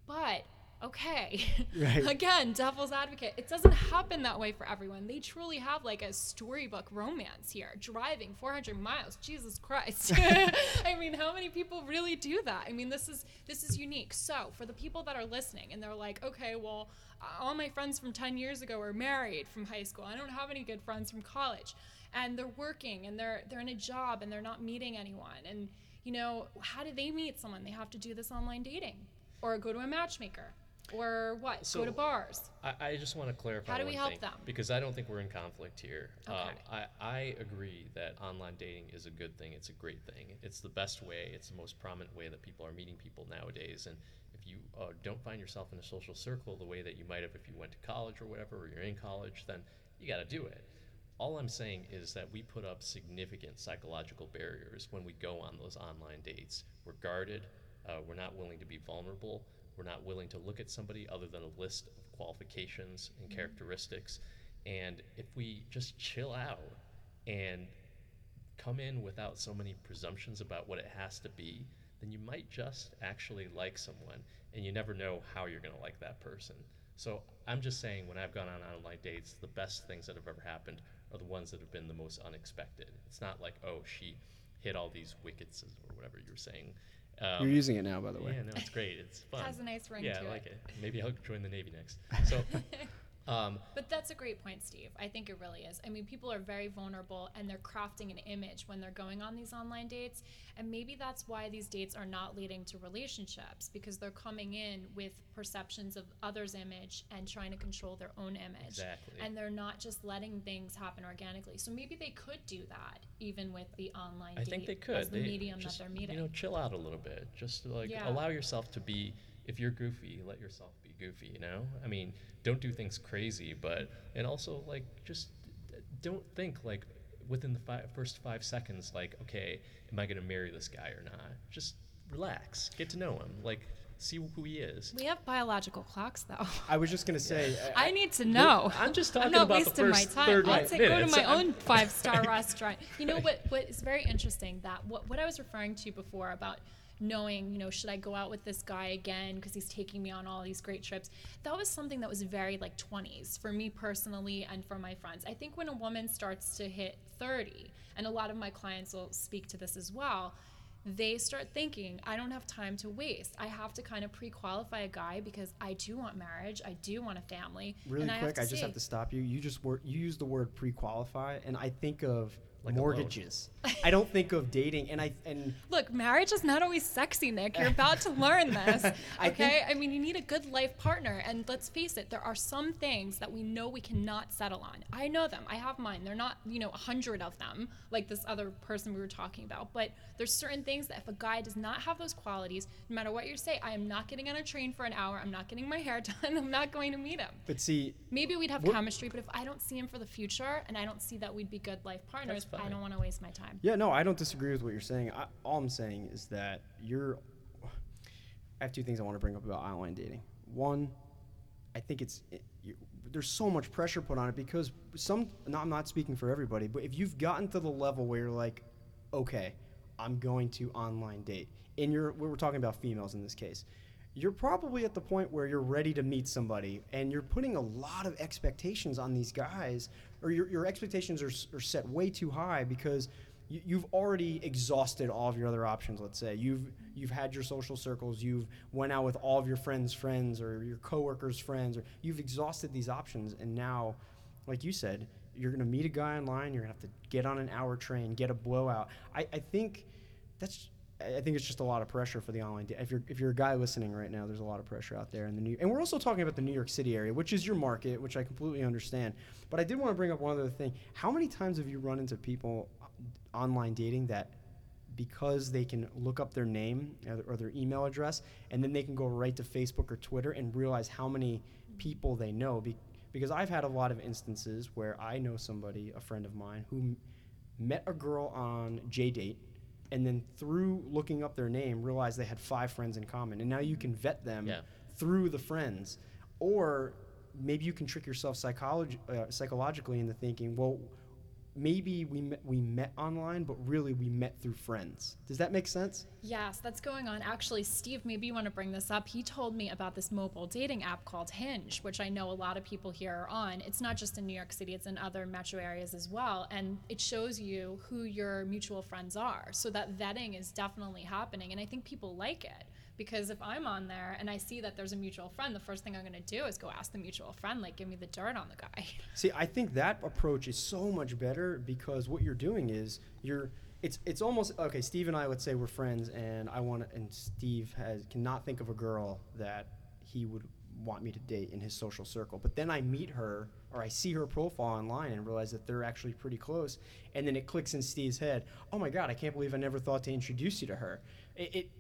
But okay. Right. Again, devil's advocate. It doesn't happen that way for everyone. They truly have like a storybook romance here. Driving 400 miles. Jesus Christ. I mean, how many people really do that? I mean, this is this is unique. So, for the people that are listening and they're like, "Okay, well, all my friends from 10 years ago are married from high school. I don't have any good friends from college." And they're working and they're they're in a job and they're not meeting anyone. And you know, how do they meet someone? They have to do this online dating or go to a matchmaker or what? go to bars. I, I just want to clarify How do we help them? because I don't think we're in conflict here. Um, Okay. I, I agree that online dating is a good thing. It's a great thing. It's the best way. It's the most prominent way that people are meeting people nowadays. And if you uh, don't find yourself in a social circle the way that you might have if you went to college or whatever, or you're in college, then you got to do it. All I'm saying is that we put up significant psychological barriers when we go on those online dates. We're guarded. Uh, we're not willing to be vulnerable. We're not willing to look at somebody other than a list of qualifications and characteristics. And if we just chill out and come in without so many presumptions about what it has to be, then you might just actually like someone, and you never know how you're going to like that person. So I'm just saying, when I've gone on online dates, the best things that have ever happened are the ones that have been the most unexpected. It's not like, oh, she hit all these wickets or whatever you were saying. Um, You're using it now, by the way. yeah, no, it's great. It's fun. It Has a nice ring yeah, to I like it. it. Maybe I'll join the Navy next. So, um, But that's a great point, Steve. I think it really is. I mean, people are very vulnerable and they're crafting an image when they're going on these online dates. And maybe that's why these dates are not leading to relationships because they're coming in with perceptions of others' image and trying to control their own image. Exactly. And they're not just letting things happen organically. So maybe they could do that even with the online I date think they could. as the They medium just, that they're meeting. You know, chill out a little bit. Just like Yeah. allow yourself to be. If you're goofy, let yourself be goofy. You know, I mean, don't do things crazy, but and also like just don't think like within the fi- first five seconds, like, okay, am I gonna marry this guy or not? Just relax, get to know him, like see who he is. we have biological clocks though. I was just gonna say. Uh, I need to know. I'm just I'm talking not about the wasting my first time. 30 I'll take, go to my own five star restaurant. You know what? What is very interesting that what what I was referring to before about knowing, you know, should I go out with this guy again because he's taking me on all these great trips? That was something that was very like 20s for me personally and for my friends. I think when a woman starts to hit 30, and a lot of my clients will speak to this as well they start thinking, I don't have time to waste. I have to kind of pre qualify a guy because I do want marriage, I do want a family. Really and I have quick, to I just have to stop you. You just wor- you use the word pre-qualify, and I think of Like mortgages. I don't think of dating, and I and Look, marriage is not always sexy, Nick. You're about to learn this. I Okay? I, mean, you need a good life partner. And let's face it, there are some things that we know we cannot settle on. I know them. I have mine. They're not, you know, a hundred of them, like this other person we were talking about. But there's certain things that if a guy does not have those qualities, no matter what you say, I am not getting on a train for an hour. I'm not getting my hair done. I'm not going to meet him. but see, Maybe we'd have chemistry, but if I don't see him for the future and I don't see that we'd be good life partners, I don't want to waste my time. Yeah, no, I don't disagree with what you're saying. I, all I'm saying is that you're. I have two things I want to bring up about online dating. One, I think it's it, you, there's so much pressure put on it because some. No, I'm not speaking for everybody, but if you've gotten to the level where you're like, okay, I'm going to online date, and you're we we're talking about females in this case. You're probably at the point where you're ready to meet somebody, and you're putting a lot of expectations on these guys, or your, your expectations are, are set way too high because you, you've already exhausted all of your other options. Let's say you've you've had your social circles, you've went out with all of your friends' friends or your coworkers' friends, or you've exhausted these options, and now, like you said, you're gonna meet a guy online. You're gonna have to get on an hour train, get a blowout. I, I think that's. I think it's just a lot of pressure for the online. Da- if you're if you're a guy listening right now, there's a lot of pressure out there in the new. And we're also talking about the New York City area, which is your market, which I completely understand. But I did want to bring up one other thing. How many times have you run into people uh, online dating that because they can look up their name or their- or their email address, and then they can go right to Facebook or Twitter and realize how many people they know? Be- because I've had a lot of instances where I know somebody, a friend of mine, who met a girl on JDate and then through looking up their name realize they had five friends in common. And now you can vet them Yeah. through the friends. Or maybe you can trick yourself psychology, uh, psychologically into thinking well maybe we met, we met online, but really we met through friends. Does that make sense? Yes, that's going on. Actually, Steve, maybe you want to bring this up. He told me about this mobile dating app called Hinge, which I know a lot of people here are on. It's not just in New York City, it's in other metro areas as well. And it shows you who your mutual friends are. So that vetting is definitely happening. And I think people like it because if I'm on there and I see that there's a mutual friend, the first thing I'm going to do is go ask the mutual friend, like, give me the dirt on the guy. See, I think that approach is so much better because what you're doing is you're it's it's almost okay. Steve and I, let's say we're friends, and I want and Steve has cannot think of a girl that he would want me to date in his social circle. But then I meet her or I see her profile online and realize that they're actually pretty close, and then it clicks in Steve's head. Oh my God, I can't believe I never thought to introduce you to her. It, it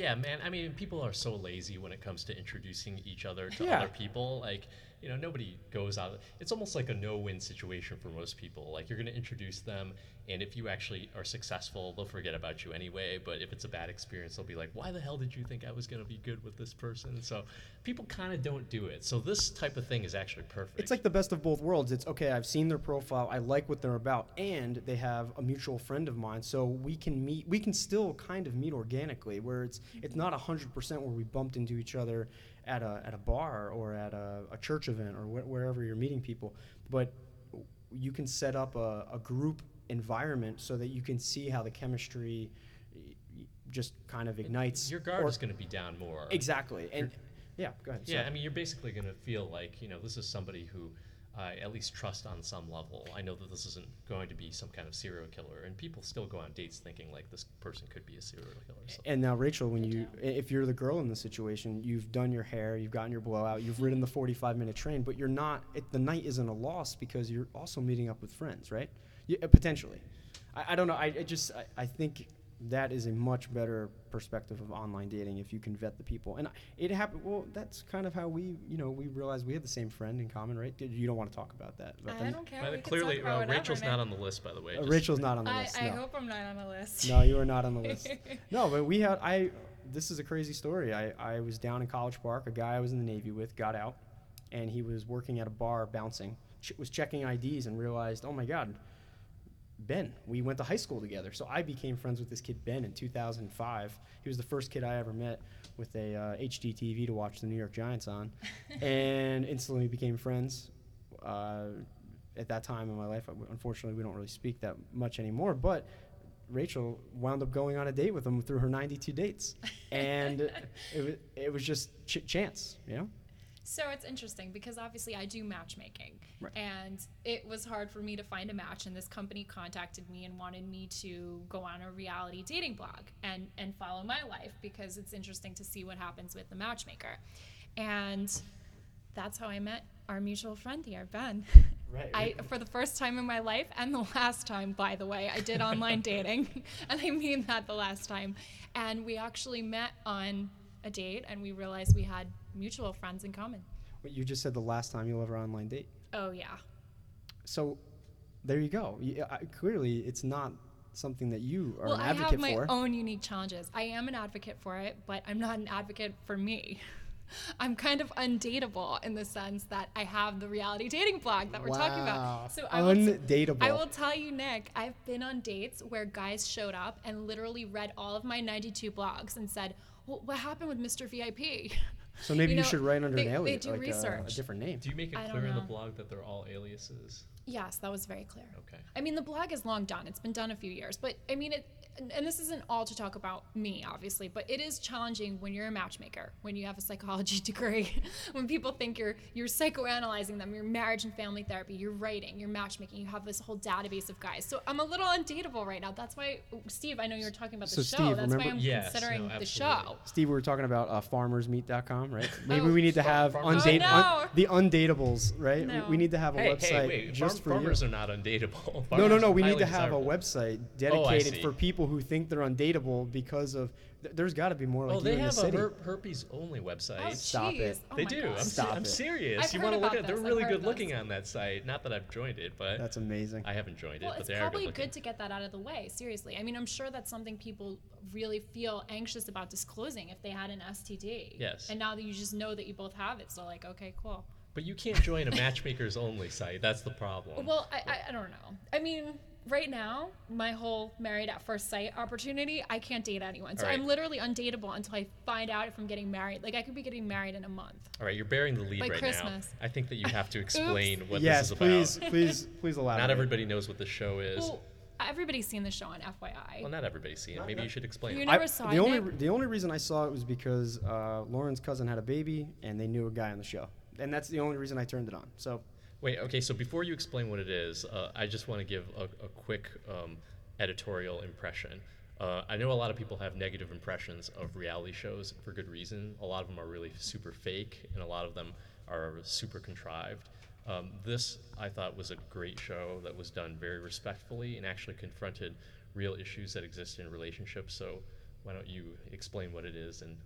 Yeah, man. I mean, people are so lazy when it comes to introducing each other to Yeah. other people. Like, you know, nobody goes out. It's almost like a no-win situation for most people. Like, you're going to introduce them, and if you actually are successful, they'll forget about you anyway. But if it's a bad experience, they'll be like, "Why the hell did you think I was going to be good with this person?" So, people kind of don't do it. So this type of thing is actually perfect. It's like the best of both worlds. It's okay, I've seen their profile, I like what they're about, and they have a mutual friend of mine, so we can meet. We can still kind of meet organically, where it's it's not hundred percent where we bumped into each other at a at a bar or at a, a church event or wh- wherever you're meeting people, but you can set up a, a group environment so that you can see how the chemistry y- y- just kind of ignites. your guard or- is going to be down more. exactly, and yeah, go ahead. Yeah, sorry. I mean, you're basically going to feel like, you know, this is somebody who I at least trust on some level. I know that this isn't going to be some kind of serial killer, and people still go on dates thinking like this person could be a serial killer. So. And now, Rachel, when you, if you're the girl in the situation, you've done your hair, you've gotten your blowout, you've ridden the 45 minute train, but you're not, it, the night isn't a loss because you're also meeting up with friends, right? You, uh, potentially. I, I don't know. I, I just, I, I think that is a much better perspective of online dating if you can vet the people. And it happened, well, that's kind of how we, you know, we realized we had the same friend in common, right? You don't want to talk about that. But I don't care. By the- we can clearly, talk about uh, Rachel's man. not on the list, by the way. uh, Rachel's not on the I, list. I no. hope I'm not on the list. No, you are not on the list. No, but we had I. This is a crazy story. I I was down in College Park. A guy I was in the Navy with got out, and he was working at a bar bouncing. Ch- was checking IDs and realized, oh my God, Ben. We went to high school together. So I became friends with this kid Ben in 2005. He was the first kid I ever met with a uh, HD TV to watch the New York Giants on, and instantly became friends. Uh, at that time in my life, unfortunately, we don't really speak that much anymore. But Rachel wound up going on a date with him through her 92 dates, and it was it was just ch- chance, you know. So it's interesting because obviously I do matchmaking. Right. And it was hard for me to find a match and this company contacted me and wanted me to go on a reality dating blog and and follow my life because it's interesting to see what happens with the matchmaker. And that's how I met our mutual friend here, Ben. Right, I for the first time in my life and the last time, by the way, I did online dating, and I mean that the last time. And we actually met on a date, and we realized we had mutual friends in common. What you just said the last time you'll ever online date. Oh yeah. So there you go. You, uh, I, clearly, it's not something that you are well, an I advocate have my for. own unique challenges. I am an advocate for it, but I'm not an advocate for me. I'm kind of undateable in the sense that I have the reality dating blog that we're talking about. So I will, Undateable. I will tell you, Nick, I've been on dates where guys showed up and literally read all of my 92 blogs and said, well, "What happened with Mr. VIP?" so maybe you, you should write under they- an they alien, do like a- a, different name. Do you make it I clear in the blog that they're all aliases? Yes, that was very clear. Okay. I mean, the blog is long done. It's been done a few years, but I mean, it. And, and this isn't all to talk about me, obviously, but it is challenging when you're a matchmaker, when you have a psychology degree, when people think you're you're psychoanalyzing them, you're marriage and family therapy, you're writing, you're matchmaking, you have this whole database of guys. So I'm a little undateable right now. That's why, Steve, I know you were talking about the So, show. Steve, That's why I'm Yes, considering no, the show. Steve, we were talking about uh, farmersmeet.com, right? Maybe Oh. we need to have Farm- undate Oh, no. the undateables, right? We- We need to have a Hey, website hey, wait! just farm- for farmers you. are not undateable. No, no, no. We need to have a website Oh, dedicated see. for people who think they're undateable because of. Th- there's got to be more like Oh, you they in the have a her- herpes only website. Oh, Stop it. Oh they do. I'm, se- Stop I'm serious. I've you want to look at? They're. I've really good looking on that site. Not that I've joined it, but That's amazing. I haven't joined it. Well, but it's they are probably good, good to get that out of the way. Seriously, I mean, I'm sure that's something people really feel anxious about disclosing if they had an STD. Yes. And now that you just know that you both have it, so like, okay, cool. But you can't join a matchmakers only site. That's the problem. Well, I, I, I don't know. I mean, right now, my whole married at first sight opportunity, I can't date anyone. So All right. I'm literally undateable until I find out if I'm getting married. Like I could be getting married in a month. All right, you're bearing the lead By right Christmas. now. I think that you have to explain what yes, this is about. please, about. please, please elaborate. Not everybody knows what the show is. Well, everybody's seen the show on FYI. well, not everybody's seen it. Maybe not- you should explain. You it. know- never saw the it, only Nick? the only reason I saw it was because uh, Lauren's cousin had a baby and they knew a guy on the show, and that's the only reason I turned it on. So Wait, okay, so before you explain what it is, uh, I just want to give a, a quick um, editorial impression. Uh, I know a lot of people have negative impressions of reality shows for good reason. A lot of them are really super fake, and a lot of them are super contrived. Um, this, I thought, was a great show that was done very respectfully and actually confronted real issues that exist in relationships. So, why don't you explain what it is and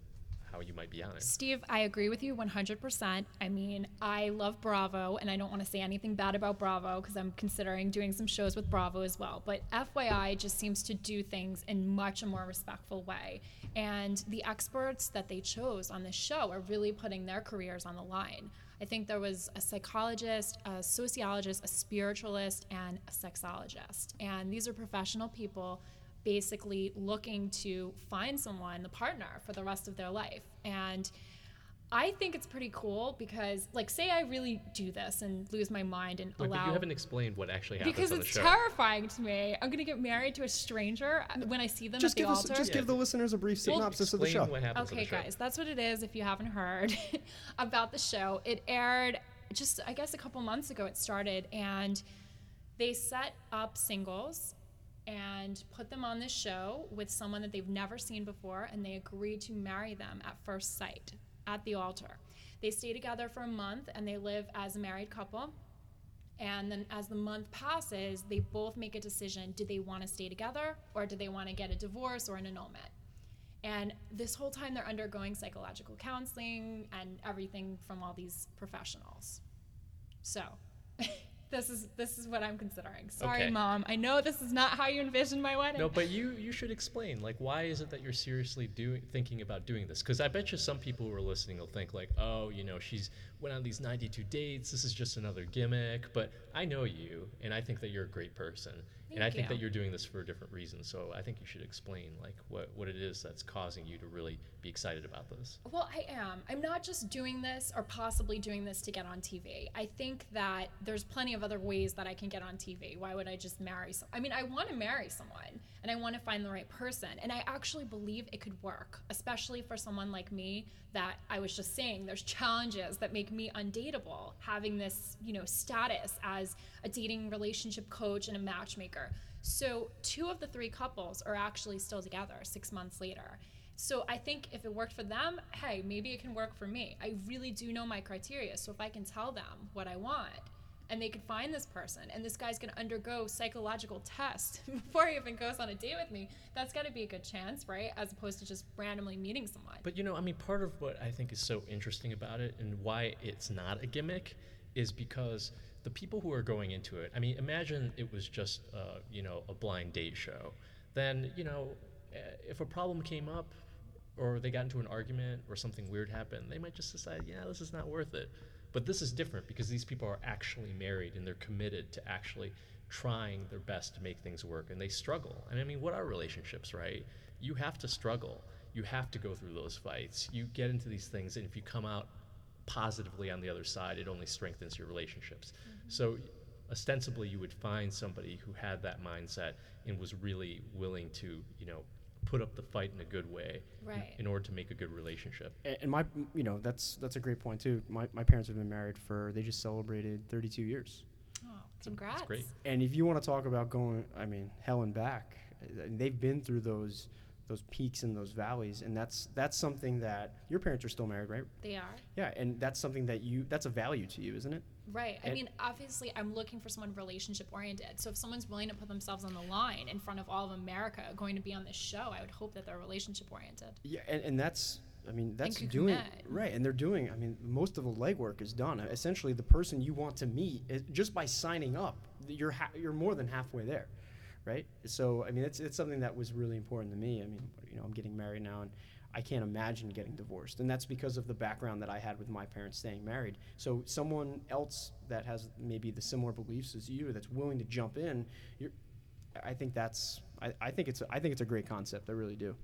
how you might be on it? Steve, I agree with you 100%. I mean, I love Bravo, and I don't want to say anything bad about Bravo because I'm considering doing some shows with Bravo as well. But FYI just seems to do things in much a more respectful way. And the experts that they chose on this show are really putting their careers on the line. I think there was a psychologist, a sociologist, a spiritualist, and a sexologist. And these are professional people basically looking to find someone, the partner, for the rest of their life. And I think it's pretty cool because, like, say I really do this and lose my mind and Wait, allow. but you haven't explained what actually happens because on the it's show. terrifying to me. I'm gonna get married to a stranger uh, when I see them just at the give us, altar. just Yeah. give the listeners a brief Well, synopsis of the Explain show. what happens on Okay, the show. guys, that's what it is. If you haven't heard about the show, it aired just, I guess, a couple months ago. It started, and they set up singles and put them on this show with someone that they've never seen before, and they agreed to marry them at first sight at the altar. They stay together for a month and they live as a married couple. And then as the month passes, they both make a decision do they want to stay together or do they want to get a divorce or an annulment? And this whole time they're undergoing psychological counseling and everything from all these professionals. So, this is this is what I'm considering. Sorry, Okay. mom. I know this is not how you envisioned my wedding. No, but you you should explain. Like, why is it that you're seriously doing thinking about doing this? Because I bet you some people who are listening will think like, oh, you know, she's went on these 92 dates. This is just another gimmick. But I know you, and I think that you're a great person, and I Thank think you. that you're doing this for a different reason. So I think you should explain like what what it is that's causing you to really be excited about this. Well, I am. I'm not just doing this or possibly doing this to get on TV. I think that there's plenty of other ways that I can get on TV. Why would I just marry some? I mean, I want to marry someone and I want to find the right person. And I actually believe it could work, especially for someone like me that I was just saying there's challenges that make me undateable having this, you know, status as a dating relationship coach and a matchmaker. So, two of the three couples are actually still together 6 months later. So I think if it worked for them, hey, maybe it can work for me. I really do know my criteria. So if I can tell them what I want and they can find this person and this guy's going to undergo psychological tests before he even goes on a date with me, that's got to be a good chance, right? As opposed to just randomly meeting someone. But you know, I mean, part of what I think is so interesting about it and why it's not a gimmick is because the people who are going into it. I mean, imagine it was just uh, you know a blind date show. Then you know, eh, if a problem came up, or they got into an argument, or something weird happened, they might just decide, yeah, this is not worth it. But this is different because these people are actually married and they're committed to actually trying their best to make things work and they struggle. And I mean, what are relationships, right? You have to struggle. You have to go through those fights. You get into these things, and if you come out positively on the other side, it only strengthens your relationships. Mm-hmm. So, ostensibly, you would find somebody who had that mindset and was really willing to, you know, put up the fight in a good way in- Right. in order to make a good relationship. A- and my you know that's that's a great point too my, my parents have been married for they just celebrated 32 years Oh, congrats. That's great. and if you want to talk about going i mean hell and back uh, they've been through those those peaks and those valleys and that's that's something that your parents are still married right They are. yeah and that's something that you that's a value to you isn't it Right. I And- mean, obviously, I'm looking for someone relationship oriented. So if someone's willing to put themselves on the line in front of all of America going to be on this show, I would hope that they're relationship oriented. yeah and, and that's i mean that's doing right and they're doing i mean most of the legwork is done essentially the person you want to meet is, just by signing up you're ha- you're more than halfway there right so i mean it's, it's something that was really important to me i mean you know i'm getting married now and I can't imagine getting divorced. And that's because of the background that I had with my parents staying married. So someone else that has maybe the similar beliefs as you that's willing to jump in, I think that's I, I think it's I think it's a great concept. I really do.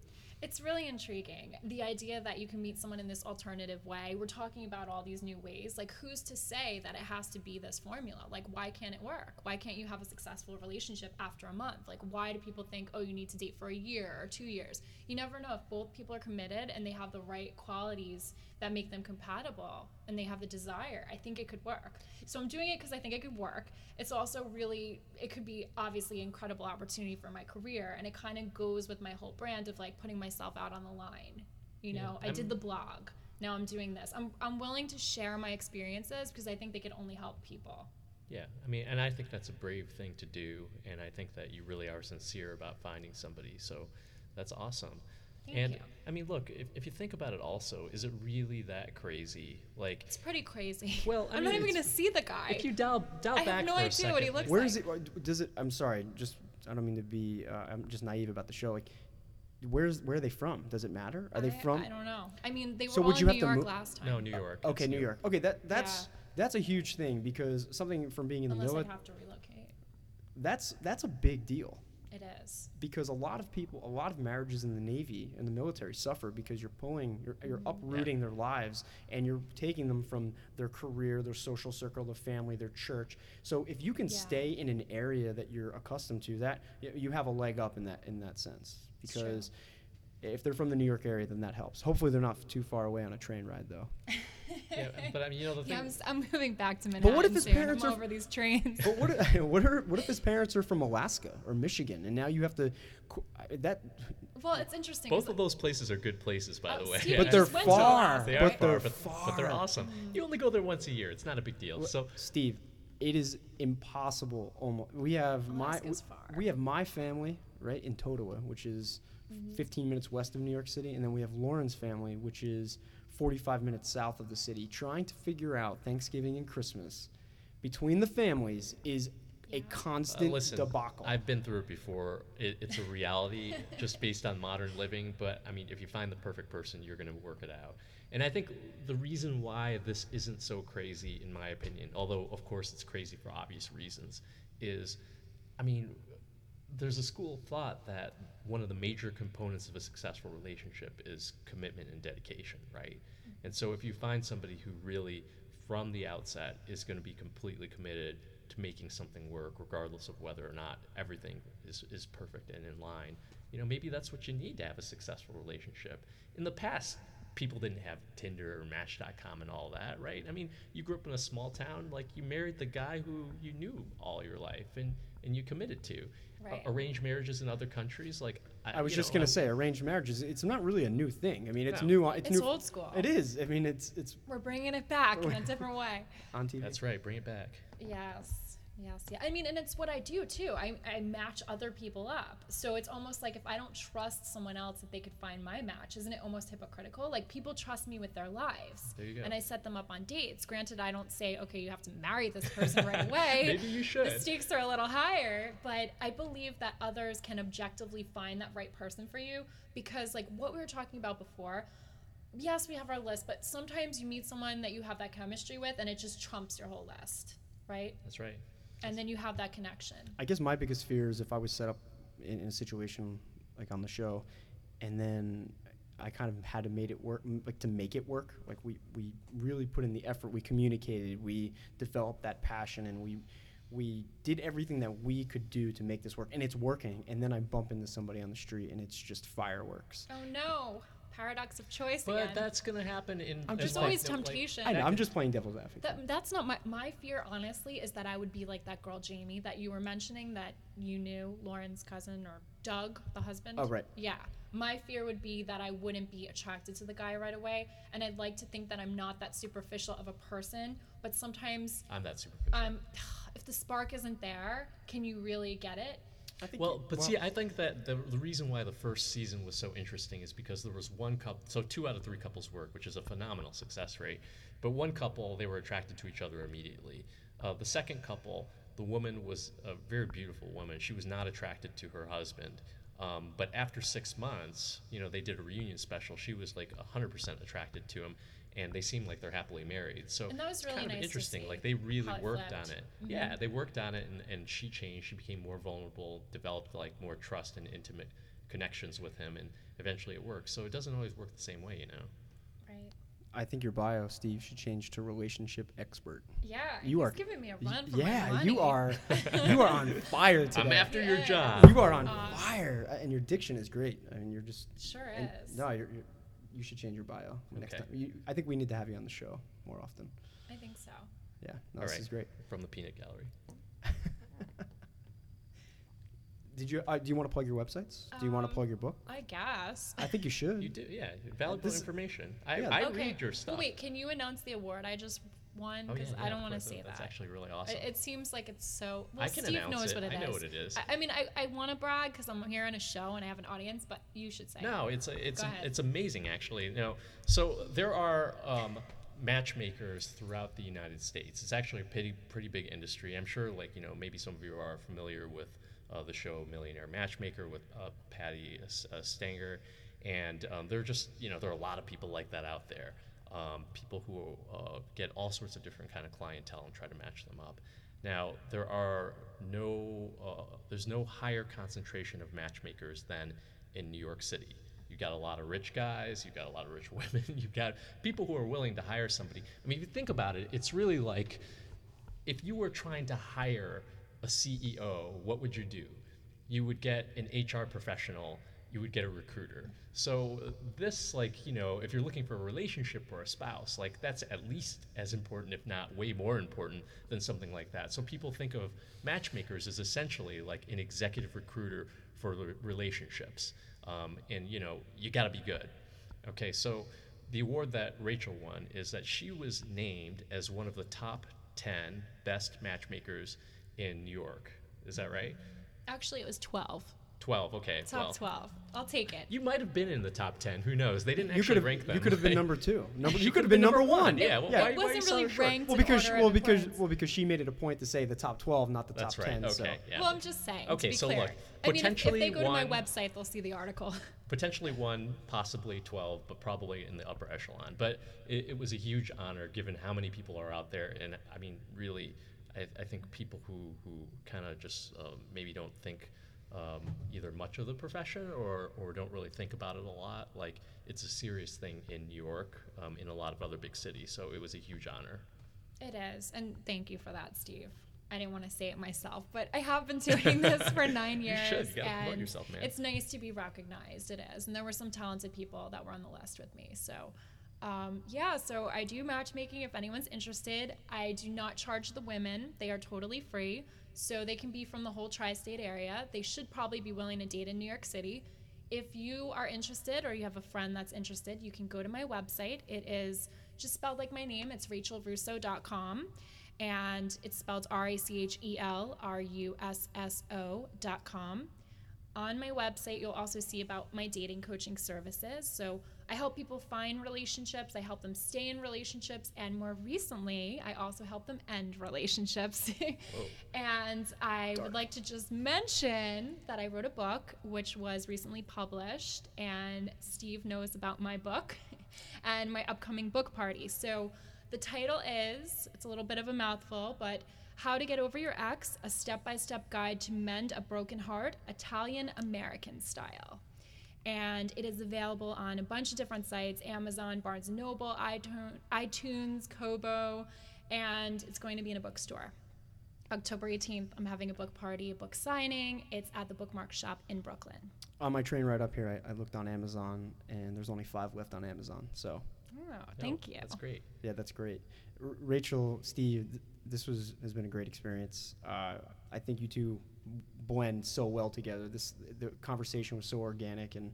It's really intriguing. The idea that you can meet someone in this alternative way. We're talking about all these new ways. Like, who's to say that it has to be this formula? Like, why can't it work? Why can't you have a successful relationship after a month? Like, why do people think, oh, you need to date for a year or two years? You never know if both people are committed and they have the right qualities that make them compatible and they have the desire. I think it could work. So I'm doing it because I think it could work. It's also really, it could be obviously incredible opportunity for my career. And it kind of goes with my whole brand of like putting myself out on the line. You know, I I'm- did the blog. Now I'm doing this. I'm, I'm willing to share my experiences because I think they could only help people. Yeah, I mean, and I think that's a brave thing to do, and I think that you really are sincere about finding somebody. So that's awesome. Thank and you. I mean, look, if, if you think about it, also, is it really that crazy? Like, It's pretty crazy. Well, I I'm mean, not even going to see the guy. if you dial dial I have back no for a idea second, what he looks Where like. Where is it? Does it? I'm sorry. Just I don't mean to be. Uh, I'm just naive about the show. Like, where's where are they from? Does it matter? Are they from? I don't know. I mean, they were So all would in you New have to York mo- last time. No, New York. Okay, it's New York. Okay, that that's Yeah. that's a huge thing because something from being in the Unless I military. have to relocate. That's that's a big deal It is. because a lot of people, a lot of marriages in the Navy and the military suffer because you're pulling, you're, you're Mm-hmm. uprooting their lives and you're taking them from their career, their social circle, their family, their church. So if you can Yeah. stay in an area that you're accustomed to, that you have a leg up in that in that sense It's true. Because. If they're from the New York area, then that helps. Hopefully, they're not too far away on a train ride, though. Yeah, but I mean, you know, the thing. Yeah, I'm, s- I'm moving back to Manhattan But what if his soon. parents I'm are- over these trains? But what if, what, are, what if his parents are from Alaska or Michigan, and now you have to qu- that? well, it's interesting. Both of those places are good places, by Oh, the way. Steve But I they're just went to far. Alaska, They are But far, they're but, but they're awesome. You only go there once a year. It's not a big deal. So Steve, it is impossible. Almost, we have my Alaska's far. we have my family right in Totowa, which is Mm-hmm. 15 minutes west of New York City, and then we have Lauren's family, which is 45 minutes south of the city. Trying to figure out Thanksgiving and Christmas between the families is a Yeah. Uh, constant listen, debacle. I've been through it before. It, it's a reality just based on modern living. But I mean, if you find the perfect person, you're going to work it out. And I think the reason why this isn't so crazy, in my opinion, although of course it's crazy for obvious reasons, is, I mean, there's a school of thought that one of the major components of a successful relationship is commitment and dedication, right? Mm-hmm. And so if you find somebody who really, from the outset, is going to be completely committed to making something work, regardless of whether or not everything is, is perfect and in line, you know, maybe that's what you need to have a successful relationship. In the past, people didn't have Tinder or Match.com and all that, right? I mean, you grew up in a small town, like you married the guy who you knew all your life and, and you committed to. A- Right. arranged marriages in other countries, like I was just gonna say, arranged marriages. It's not really a new thing. I mean, it's No. new. It's, It's new. old school. It is. I mean, it's it's We're bringing it back in a different way. on TV. That's right. Bring it back. Yes. Yes. Yeah. I mean, and it's what I do too. I, I match other people up. So it's almost like if I don't trust someone else that they could find my match, isn't it almost hypocritical? Like people trust me with their lives. There you go. And I set them up on dates. Granted, I don't say, okay, you have to marry this person right away. Maybe you should. The stakes are a little higher, but I believe that others can objectively find that right person for you because, like what we were talking about before, yes, we have our list, but sometimes you meet someone that you have that chemistry with and it just trumps your whole list, right? That's right. And then you have that connection. I guess my biggest fear is if I was set up in, in a situation like on the show, and then I kind of had to make it work, m- like to make it work. Like we we really put in the effort. We communicated. We developed that passion, and we we did everything that we could do to make this work, and it's working. And then I bump into somebody on the street, and it's just fireworks. Oh no, paradox of choice But again. that's gonna happen in. I'm just There's always like- temptation. I know. I'm just playing devil's advocate. That, that's not my my fear honestly is that I would be like that girl Jamie that you were mentioning that you knew Lauren's cousin or Doug the husband. Oh, right. Yeah. My fear would be that I wouldn't be attracted to the guy right away and I'd like to think that I'm not that superficial of a person, but sometimes I'm that superficial. um if the spark isn't there, can you really get it? I think Well, but see, I think that the, the reason why the first season was so interesting is because there was one couple, so two out of three couples work, which is a phenomenal success rate. But one couple, they were attracted to each other immediately. Uh, the second couple, the woman was a very beautiful woman. She was not attracted to her husband. Um, but after six months, you know, they did a reunion special. She was like 100% attracted to him, and they seem like they're happily married. So And that was it's really kind of nice to interesting. Like they really how it worked on flipped. it. Yeah, they worked on it, and, and she changed. She became more vulnerable, developed like more trust and intimate connections with him, and eventually it worked. So it doesn't always work the same way, you know. Right. I think your bio, Steve, should change to relationship expert. Yeah. You he's are giving me a y- run for yeah, my money. you are. you are on fire today. I'm after your job. You are on Uh, fire, and your diction is great. I mean, you're just Sure is. No, you're, you're, you should change your bio next Okay. time. You, I think we need to have you on the show more often. I think so. Yeah, no, All this right. is great. From the peanut gallery. Did you? Uh, do you want to plug your websites? Do you want to Um, plug your book? I guess. I think you should. You do, yeah. Valuable this- information. I, yeah. I okay. read your stuff. wait, can you announce the award I just won? Oh, yeah, Because yeah, I don't want to say That's that. actually really awesome. It seems like it's so. Well, I can Steve announce knows it. what it I is. know what it is. I, I mean, I, I want to brag because I'm here on a show and I have an audience, but you should say. No, it. it's a, it's it's amazing actually. You know, so there are um, matchmakers throughout the United States. It's actually a pretty pretty big industry. I'm sure, like you know, maybe some of you are familiar with uh, the show Millionaire Matchmaker with uh, Patti uh, Stanger, and um, there are just you know there are a lot of people like that out there. Um, people who uh, get all sorts of different kind of clientele and try to match them up. Now there are no uh, there's no higher concentration of matchmakers than in New York City. You've got a lot of rich guys, you've got a lot of rich women, you've got people who are willing to hire somebody. I mean, if you think about it, it's really like if you were trying to hire a CEO, what would you do? You would get an HR professional, you would get a recruiter. So this like, you know, if you're looking for a relationship or a spouse, like that's at least as important if not way more important than something like that. So people think of matchmakers as essentially like an executive recruiter for relationships. Um, and you know, you got to be good. Okay, so the award that Rachel won is that she was named as one of the top 10 best matchmakers in New York. Is that right? Actually, it was 12. 12, okay. Top well, 12. I'll take it. You might have been in the top 10. Who knows? They didn't You actually could have. rank them. You could have been number two. Number. She You could have been number one. Yeah, well, yeah. why- it why wasn't you so really short? ranked Well, in because order well because importance. well because she made it a point to say the top twelve, not the That's top right. ten. So Okay. Yeah. Well, I'm just saying. to Okay, be so clear. look, I mean, if, if they go to my website, they'll see the article. potentially one, possibly 12, but probably in the upper echelon. But it, it was a huge honor given how many people are out there. And I mean, really, I, I think people who, who kind of just um, maybe don't think um, either much of the profession or, or don't really think about it a lot, like it's a serious thing in New York, um, in a lot of other big cities. So it was a huge honor. It is, and thank you for that, Steve. I didn't want to say it myself, but I have been doing this for nine You years, should. You gotta and yourself, man. it's nice to be recognized. It is, and there were some talented people that were on the list with me. So, um, yeah, so I do matchmaking. If anyone's interested, I do not charge the women; they are totally free. So they can be from the whole tri-state area. They should probably be willing to date in New York City. If you are interested or you have a friend that's interested, you can go to my website. It is just spelled like my name. It's rachelrusso.com. And it's spelled R A C H E L R U S S O.com. On my website, you'll also see about my dating coaching services. So I help people find relationships, I help them stay in relationships, and more recently, I also help them end relationships. and I would like to just mention that I wrote a book which was recently published, and Steve knows about my book and my upcoming book party. So the title is it's a little bit of a mouthful, but how to Get Over Your Ex A Step by Step Guide to Mend a Broken Heart, Italian American Style. And it is available on a bunch of different sites Amazon, Barnes and Noble, iTunes, iTunes, Kobo, and it's going to be in a bookstore. October 18th, I'm having a book party, a book signing. It's at the Bookmark Shop in Brooklyn. on my train ride up here, I, I looked on Amazon, and there's only five left on Amazon. So Oh, No, thank you. That's great. yeah, that's great. R- Rachel, Steve, th- this was has been a great experience. Uh, I think you two blend so well together. This the conversation was so organic, and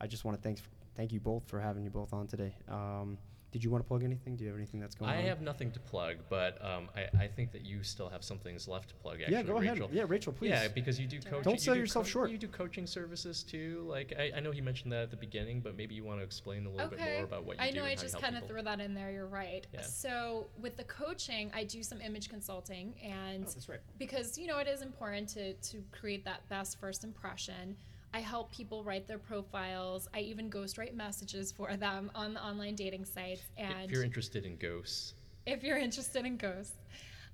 I just want to thank thank you both for having you both on today. Um, did you want to plug anything? Do you have anything that's going I on? I have nothing to plug, but um, I, I think that you still have some things left to plug. Actually, yeah, go Rachel. ahead. Yeah, Rachel, please. Yeah, because you do coaching. Don't you sell do yourself short. You do coaching services too. Like I, I know he mentioned that at the beginning, but maybe you want to explain a little bit more about what you I do. I know and I how you just kind of threw that in there. You're right. Yeah. So with the coaching, I do some image consulting, and Oh, that's right. because you know it is important to to create that best first impression. I help people write their profiles. I even ghostwrite messages for them on the online dating sites. And if you're interested in ghosts, if you're interested in ghosts.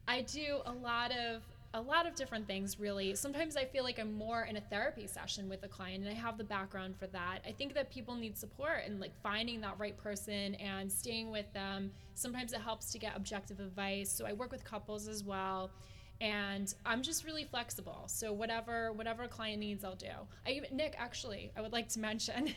I do a lot of a lot of different things really. Sometimes I feel like I'm more in a therapy session with a client and I have the background for that. I think that people need support and like finding that right person and staying with them. Sometimes it helps to get objective advice. So I work with couples as well. And I'm just really flexible. So whatever whatever client needs, I'll do. I even Nick, actually, I would like to mention,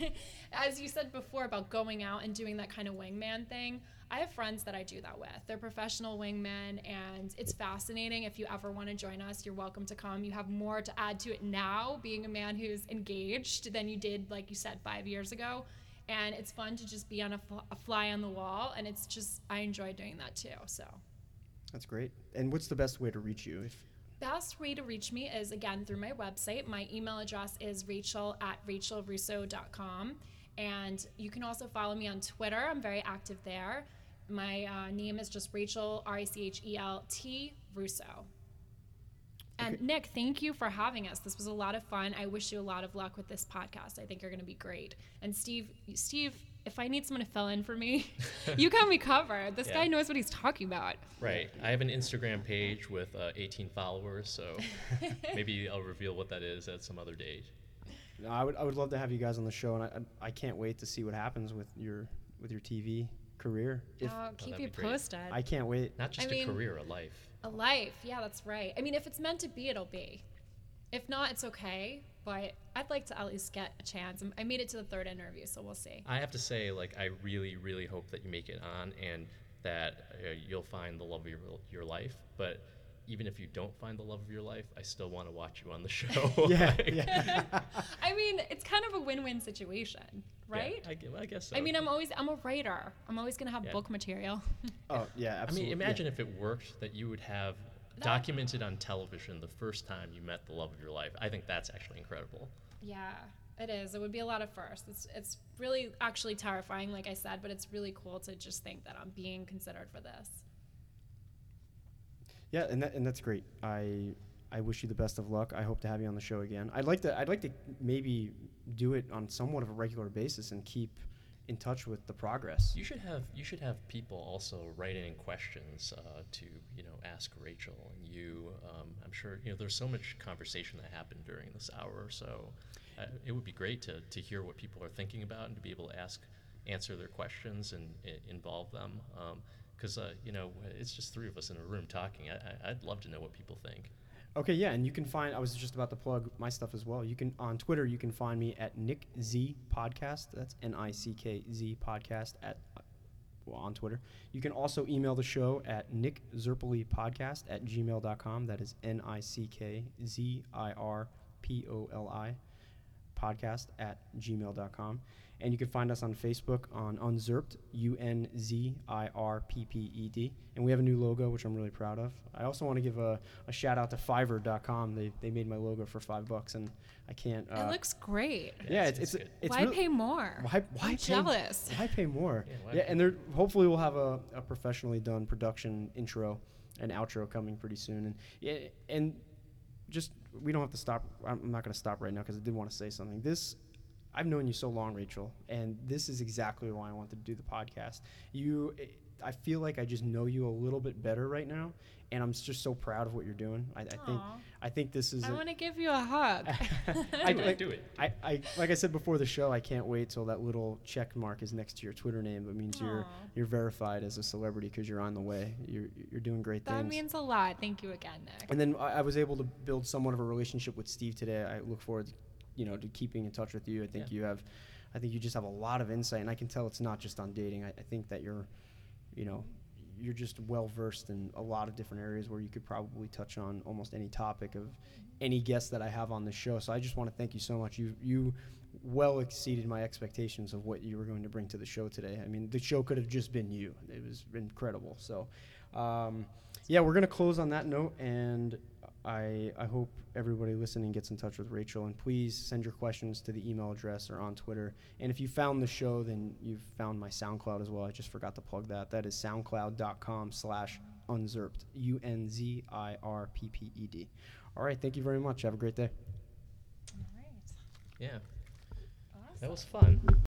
as you said before about going out and doing that kind of wingman thing. I have friends that I do that with. They're professional wingmen, and it's fascinating. If you ever want to join us, you're welcome to come. You have more to add to it now, being a man who's engaged, than you did, like you said, five years ago. And it's fun to just be on a fly on the wall, and it's just I enjoy doing that too. So. That's great. And what's the best way to reach you? If Best way to reach me is again through my website. My email address is rachel at rachelrusso.com. And you can also follow me on Twitter. I'm very active there. My uh, name is just Rachel, R A C H E L T Russo. And Okay. Nick, thank you for having us. This was a lot of fun. I wish you a lot of luck with this podcast. I think you're going to be great. And Steve, Steve, if I need someone to fill in for me, you got me covered. This Yeah. guy knows what he's talking about. right? I have an Instagram page with uh, 18 followers, so maybe I'll reveal what that is at some other date. no, I would, I would love to have you guys on the show, and I, I can't wait to see what happens with your with your TV career. If I'll keep that'd you be great. posted. I can't wait. Not just I a mean- career, a life. A life, yeah, that's right. I mean, if it's meant to be, it'll be. If not, it's okay. But I'd like to at least get a chance. I made it to the third interview, so we'll see. I have to say, like, I really, really hope that you make it on and that uh, you'll find the love of your, your life. But even if you don't find the love of your life, I still want to watch you on the show. Yeah, Like, yeah. I mean, it's kind of a win-win situation, yeah, right? I, I guess so. I mean, I'm always I'm a writer. I'm always gonna have Yeah. book material. oh yeah, I absolutely. mean, yeah. imagine if it worked that you would have That- documented on television the first time you met the love of your life. I think that's actually incredible. yeah, it is. It would be a lot of firsts. It's it's really actually terrifying, like I said, but it's really cool to just think that I'm being considered for this. Yeah, and that, and that's great. I I wish you the best of luck. I hope to have you on the show again. I'd like to I'd like to maybe do it on somewhat of a regular basis and keep in touch with the progress. You should have you should have people also write in questions uh, to you know ask Rachel and you. Um, I'm sure you know there's so much conversation that happened during this hour, so uh, it would be great to to hear what people are thinking about and to be able to ask answer their questions and i- involve them. Because uh, you know it's just three of us in a room talking. I, I'd love to know what people think. Okay, yeah, and you can find. I was just about to plug my stuff as well. You can on Twitter. You can find me at Nick Z Podcast. That's N I C K Z Podcast at well, on Twitter. You can also email the show at Nick Zirpoli Podcast at gmail.com. That is N I C K Z I R P O L I podcast at gmail.com. And you can find us on Facebook on Unzirped, U N Z I R P P E D. And we have a new logo, which I'm really proud of. I also want to give a, a shout out to Fiverr.com. They, they made my logo for five bucks, and I can't. Uh, it looks great. yeah, It's- it's, it's it's, good. it's Why really- pay more? Why, why I'm pay, jealous. Why pay more? Yeah, why Yeah, pay and there hopefully we'll have a, a professionally done production intro and outro coming pretty soon. And yeah, and just we don't have to stop. I'm I'm not going to stop right now because I did want to say something. This I've known you so long, Rachel, and this is exactly why I wanted to do the podcast. You, I feel like I just know you a little bit better right now, and I'm just so proud of what you're doing. I, I think I think this is. I a- want to give you a hug. I Do it, like- do it. I, I like I said before the show, I can't wait till that little check mark is next to your Twitter name. It means you're you're verified as a celebrity because you're on the way. You're you're doing great that things. That means a lot. Thank you again, Nick. and then I, I was able to build somewhat of a relationship with Steve today. I look forward, to, you know, to keeping in touch with you. I think Yeah. you have, I think you just have a lot of insight, and I can tell it's not just on dating. I, I think that you're, you know, you're just well versed in a lot of different areas where you could probably touch on almost any topic of any guest that I have on the show. So I just want to thank you so much. You you well exceeded my expectations of what you were going to bring to the show today. I mean, the show could have just been you. It was incredible. So, um, yeah, we're gonna close on that note, and I I hope everybody listening gets in touch with Rachel, and please send your questions to the email address or on Twitter. And if you found the show, then you've found my SoundCloud as well. I just forgot to plug that. That is SoundCloud.com/slash unzirped. U N Z I R P P E D. All right. Thank you very much. Have a great day. All right. Yeah, that was fun.